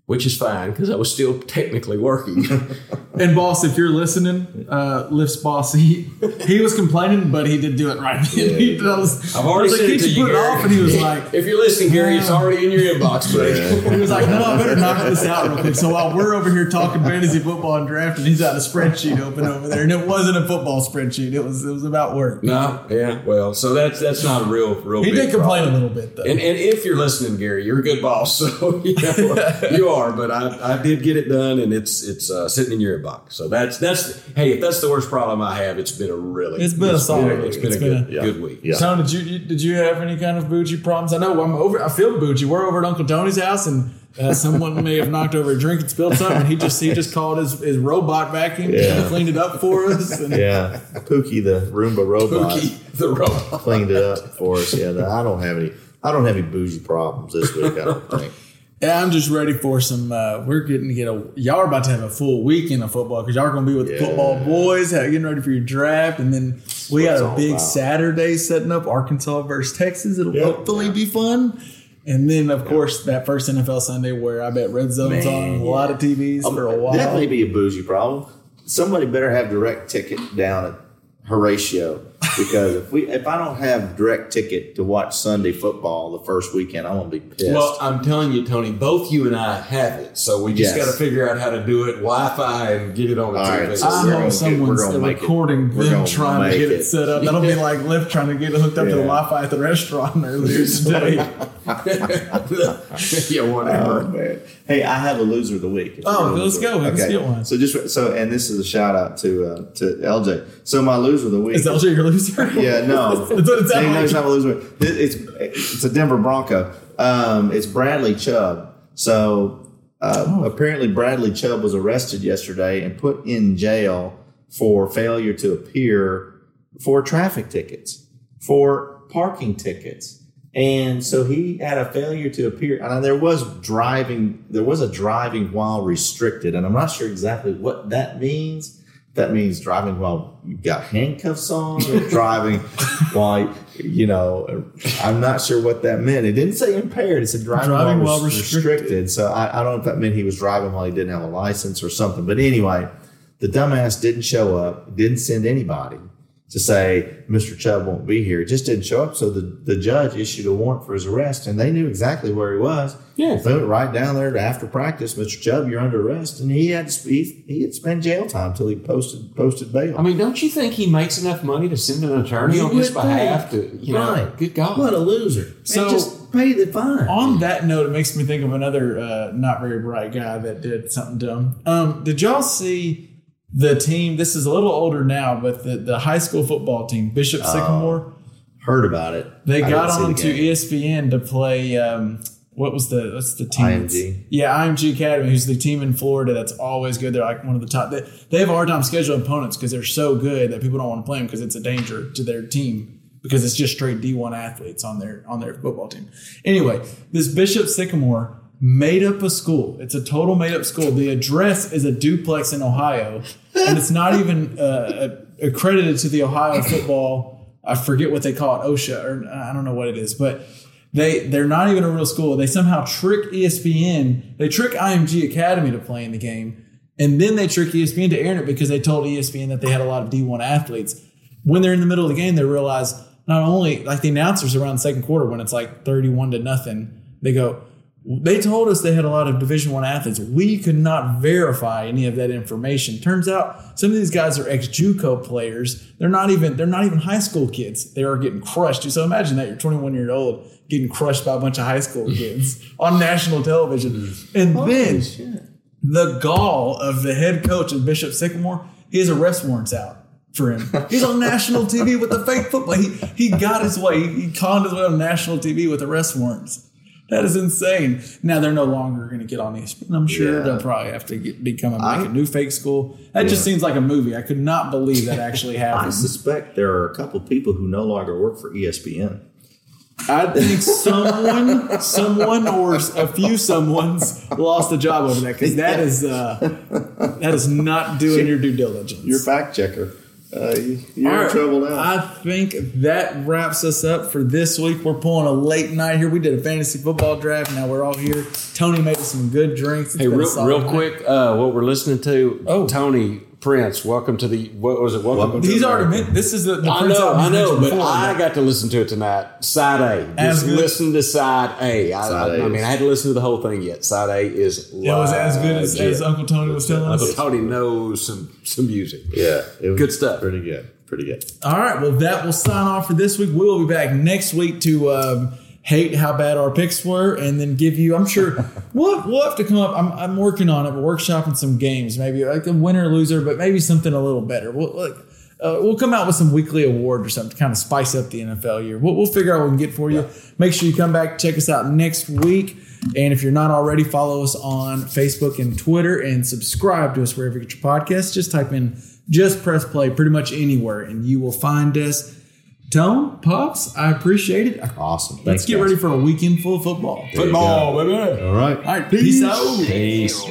Speaker 5: which is fine because I was still technically working.
Speaker 3: And boss, if you're listening, uh, Lyft's boss, he he was complaining, but he did do it right. He was,
Speaker 5: I've already
Speaker 3: I was like,
Speaker 5: sent it to you,
Speaker 3: put it off?" And he was like,
Speaker 5: if you're listening, Gary, it's already in your inbox, buddy.
Speaker 3: he was like, no, I better knock this out real quick. So while we're over here talking fantasy football and drafting, he's got a spreadsheet open over there, and it wasn't a football spreadsheet. It was it was about work.
Speaker 5: No, yeah, well, so that's that's not a real real.
Speaker 3: He
Speaker 5: big
Speaker 3: did complain
Speaker 5: problem.
Speaker 3: a little bit though.
Speaker 5: And, and if you're listening, Gary, you're a good boss, so you, know, you are. But I, I did get it done, and it's it's uh, sitting in your inbox. So that's that's hey, if that's the worst problem I have, it's been a really
Speaker 3: It's been a solid
Speaker 5: it's
Speaker 3: week.
Speaker 5: been
Speaker 3: It's
Speaker 5: a
Speaker 3: been
Speaker 5: good,
Speaker 4: a-
Speaker 5: good week.
Speaker 4: Yeah.
Speaker 3: Tony, did you you- did you have any kind of bougie problems? I know I'm over. I feel bougie. We're over at Uncle Tony's house, and uh, someone may have knocked over a drink and spilled something. He just he just called his, his robot vacuum
Speaker 4: Yeah.
Speaker 3: and cleaned it up for us. And
Speaker 4: Yeah, Pookie the Roomba robot
Speaker 5: Pookie, the robot.
Speaker 4: cleaned it up for us. Yeah, no, I don't have any. I don't have any bougie problems this week. I don't think.
Speaker 3: Yeah, I'm just ready for some. Uh, we're getting to get a. Y'all are about to have a full weekend of football because y'all are going to be with the football boys, getting ready for your draft, and then we got a big
Speaker 4: about.
Speaker 3: Saturday setting up Arkansas versus Texas. It'll
Speaker 4: Yeah.
Speaker 3: hopefully be fun. And then, of course, that first NFL Sunday where I bet Red Zone's
Speaker 4: Man,
Speaker 3: on a lot of TVs for a while.
Speaker 4: That may be a bougie problem. Somebody better have direct ticket down at Horatio because if we if I don't have direct ticket to watch Sunday football the first weekend, I'm gonna be pissed.
Speaker 5: Well, I'm telling you, Tony, both you and I have it. So we just
Speaker 4: Yes.
Speaker 5: got to figure out how to do it Wi Fi and get it on the
Speaker 4: All
Speaker 5: TV.
Speaker 4: right, so
Speaker 3: I
Speaker 4: we're
Speaker 3: hope
Speaker 4: gonna get-
Speaker 3: someone's
Speaker 4: we're it.
Speaker 3: recording
Speaker 4: We're
Speaker 3: them trying to get it.
Speaker 4: it.
Speaker 3: set up. That'll be like Lyft trying to get it hooked up to the Wi-Fi at the restaurant earlier today.
Speaker 5: yeah, whatever.
Speaker 4: Oh, man. Hey, I have a loser of the week.
Speaker 3: Oh, let's
Speaker 4: do it.
Speaker 3: go. Let's get one.
Speaker 4: So just so, and this is a shout out to uh, to LJ. So my loser of the week.
Speaker 3: Is LJ your loser?
Speaker 4: Yeah, no.
Speaker 3: That's what it sounds
Speaker 4: Hey, no,
Speaker 3: like.
Speaker 4: it's not a loser. It- It's it's a Denver Bronco. Um, it's Bradley Chubb. So uh,
Speaker 3: Oh.
Speaker 4: apparently Bradley Chubb was arrested yesterday and put in jail for failure to appear for traffic tickets, for parking tickets. And so he had a failure to appear. And there was driving, there was a driving while restricted. And I'm not sure exactly what that means. That means driving while you've got handcuffs on, or driving while, you know, I'm not sure what that meant. It didn't say impaired, it said driving,
Speaker 3: Driving
Speaker 4: while,
Speaker 3: while restricted.
Speaker 4: restricted. So I, I don't know if that meant he was driving while he didn't have a license or something. But anyway, the dumbass didn't show up, didn't send anybody to say Mr. Chubb won't be here. It just didn't show up. So the, the judge issued a warrant for his arrest, and they knew exactly where he was.
Speaker 5: Yeah.
Speaker 4: They went right down there to after practice. Mr. Chubb, you're under arrest, and he had to he, he had spent jail time till he posted posted bail.
Speaker 5: I mean, don't you think he makes enough money to send an attorney
Speaker 4: You
Speaker 5: on his
Speaker 4: would
Speaker 5: behalf
Speaker 4: think.
Speaker 5: to, you know,
Speaker 4: Right.
Speaker 5: good God.
Speaker 4: what a loser!
Speaker 3: So-
Speaker 4: Man, just pay the fine.
Speaker 3: On that note, it makes me think of another uh, not very bright guy that did something dumb. Um, did y'all see the team? This is a little older now, but the, the high school football team, Bishop Sycamore.
Speaker 4: Heard about it.
Speaker 3: They
Speaker 4: I
Speaker 3: got
Speaker 4: the
Speaker 3: on to. ESPN to play. Um, what was the what's the team?
Speaker 4: IMG.
Speaker 3: Yeah, IMG Academy, who's the team in Florida that's always good. They're like one of the top. They, they have a hard time scheduling opponents because they're so good that people don't want to play them because it's a danger to their team because it's just straight D1 athletes on their on their football team. Anyway, this Bishop Sycamore made up a school. It's a total made up school. The address is a duplex in Ohio, and it's not even uh, accredited to the Ohio football. I forget what they call it, OSHA, or I don't know what it is, but they they're not even a real school. They somehow trick ESPN. They trick IMG Academy to play in the game, and then they trick ESPN to air it because they told ESPN that they had a lot of D1 athletes. When they're in the middle of the game, they realize not only like the announcers around the second quarter when it's like 31 to nothing, they go, they told us they had a lot of division one athletes. We could not verify any of that information. Turns out some of these guys are ex juco players. They're not even they're not even high school kids. They are getting crushed. So imagine that. You're 21 year old getting crushed by a bunch of high school kids on national television. Mm. And then the gall of the head coach of bishop sycamore his arrest warrants out for him. He's on national TV with the fake football. He, he got his way. He, he conned his way on national TV with arrest warrants. That is insane. Now they're no longer going to get on ESPN. I'm sure
Speaker 4: Yeah.
Speaker 3: they'll probably have to get, become a,
Speaker 4: I-
Speaker 3: make a new fake school. That just seems like a movie. I could not believe that actually happened.
Speaker 4: I suspect there are a couple people who no longer work for ESPN.
Speaker 3: I think someone, someone, or a few someone's lost a job over that because that is uh, that is not doing your due diligence.
Speaker 4: Your fact checker. Uh, you- you're
Speaker 3: All
Speaker 4: in trouble now.
Speaker 3: I think that wraps us up for this week. We're pulling a late night here. We did a fantasy football draft. Now we're all here. Tony made us some good drinks. It's
Speaker 5: Hey, real, real quick, uh, what we're listening to,
Speaker 3: Oh.
Speaker 5: Tony Prince, welcome to the, what was it? Welcome,
Speaker 4: Welcome
Speaker 5: to
Speaker 3: He's
Speaker 5: the
Speaker 3: already meant this is the, the
Speaker 5: I
Speaker 3: Prince
Speaker 5: know, I know, but
Speaker 3: before.
Speaker 5: I got to listen to it tonight. Side A. Just
Speaker 3: good?
Speaker 5: listen to side A. I,
Speaker 4: Side
Speaker 5: I,
Speaker 4: A
Speaker 5: I mean, I had to listen to the whole thing yet. Side A is
Speaker 3: it was as good as, as Uncle Tony was telling us. Uncle.
Speaker 5: Tony knows some some music.
Speaker 4: yeah, it was
Speaker 5: Good stuff.
Speaker 4: Pretty good. Pretty good.
Speaker 3: All right, well, that will sign off for this week. We will be back next week to um, hate how bad our picks were, and then give you. I'm sure we'll we'll have to come up. I'm, I'm working on it. We're workshopping some games, maybe like a winner loser, but maybe something a little better. We'll like, uh, we'll come out with some weekly award or something to kind of spice up the NFL year. We'll, we'll figure out what we can get for you. Make sure you come back, check us out next week. And if you're not already, follow us on Facebook and Twitter and subscribe to us wherever you get your podcasts. Just type in just press play pretty much anywhere and you will find us. Tone, Pops, I appreciate it.
Speaker 4: Awesome.
Speaker 3: Let's
Speaker 4: Thanks,
Speaker 3: get
Speaker 4: guys.
Speaker 3: ready for a weekend full of football.
Speaker 4: There you
Speaker 5: Football, baby.
Speaker 4: All right.
Speaker 3: All right, peace out.
Speaker 5: Peace.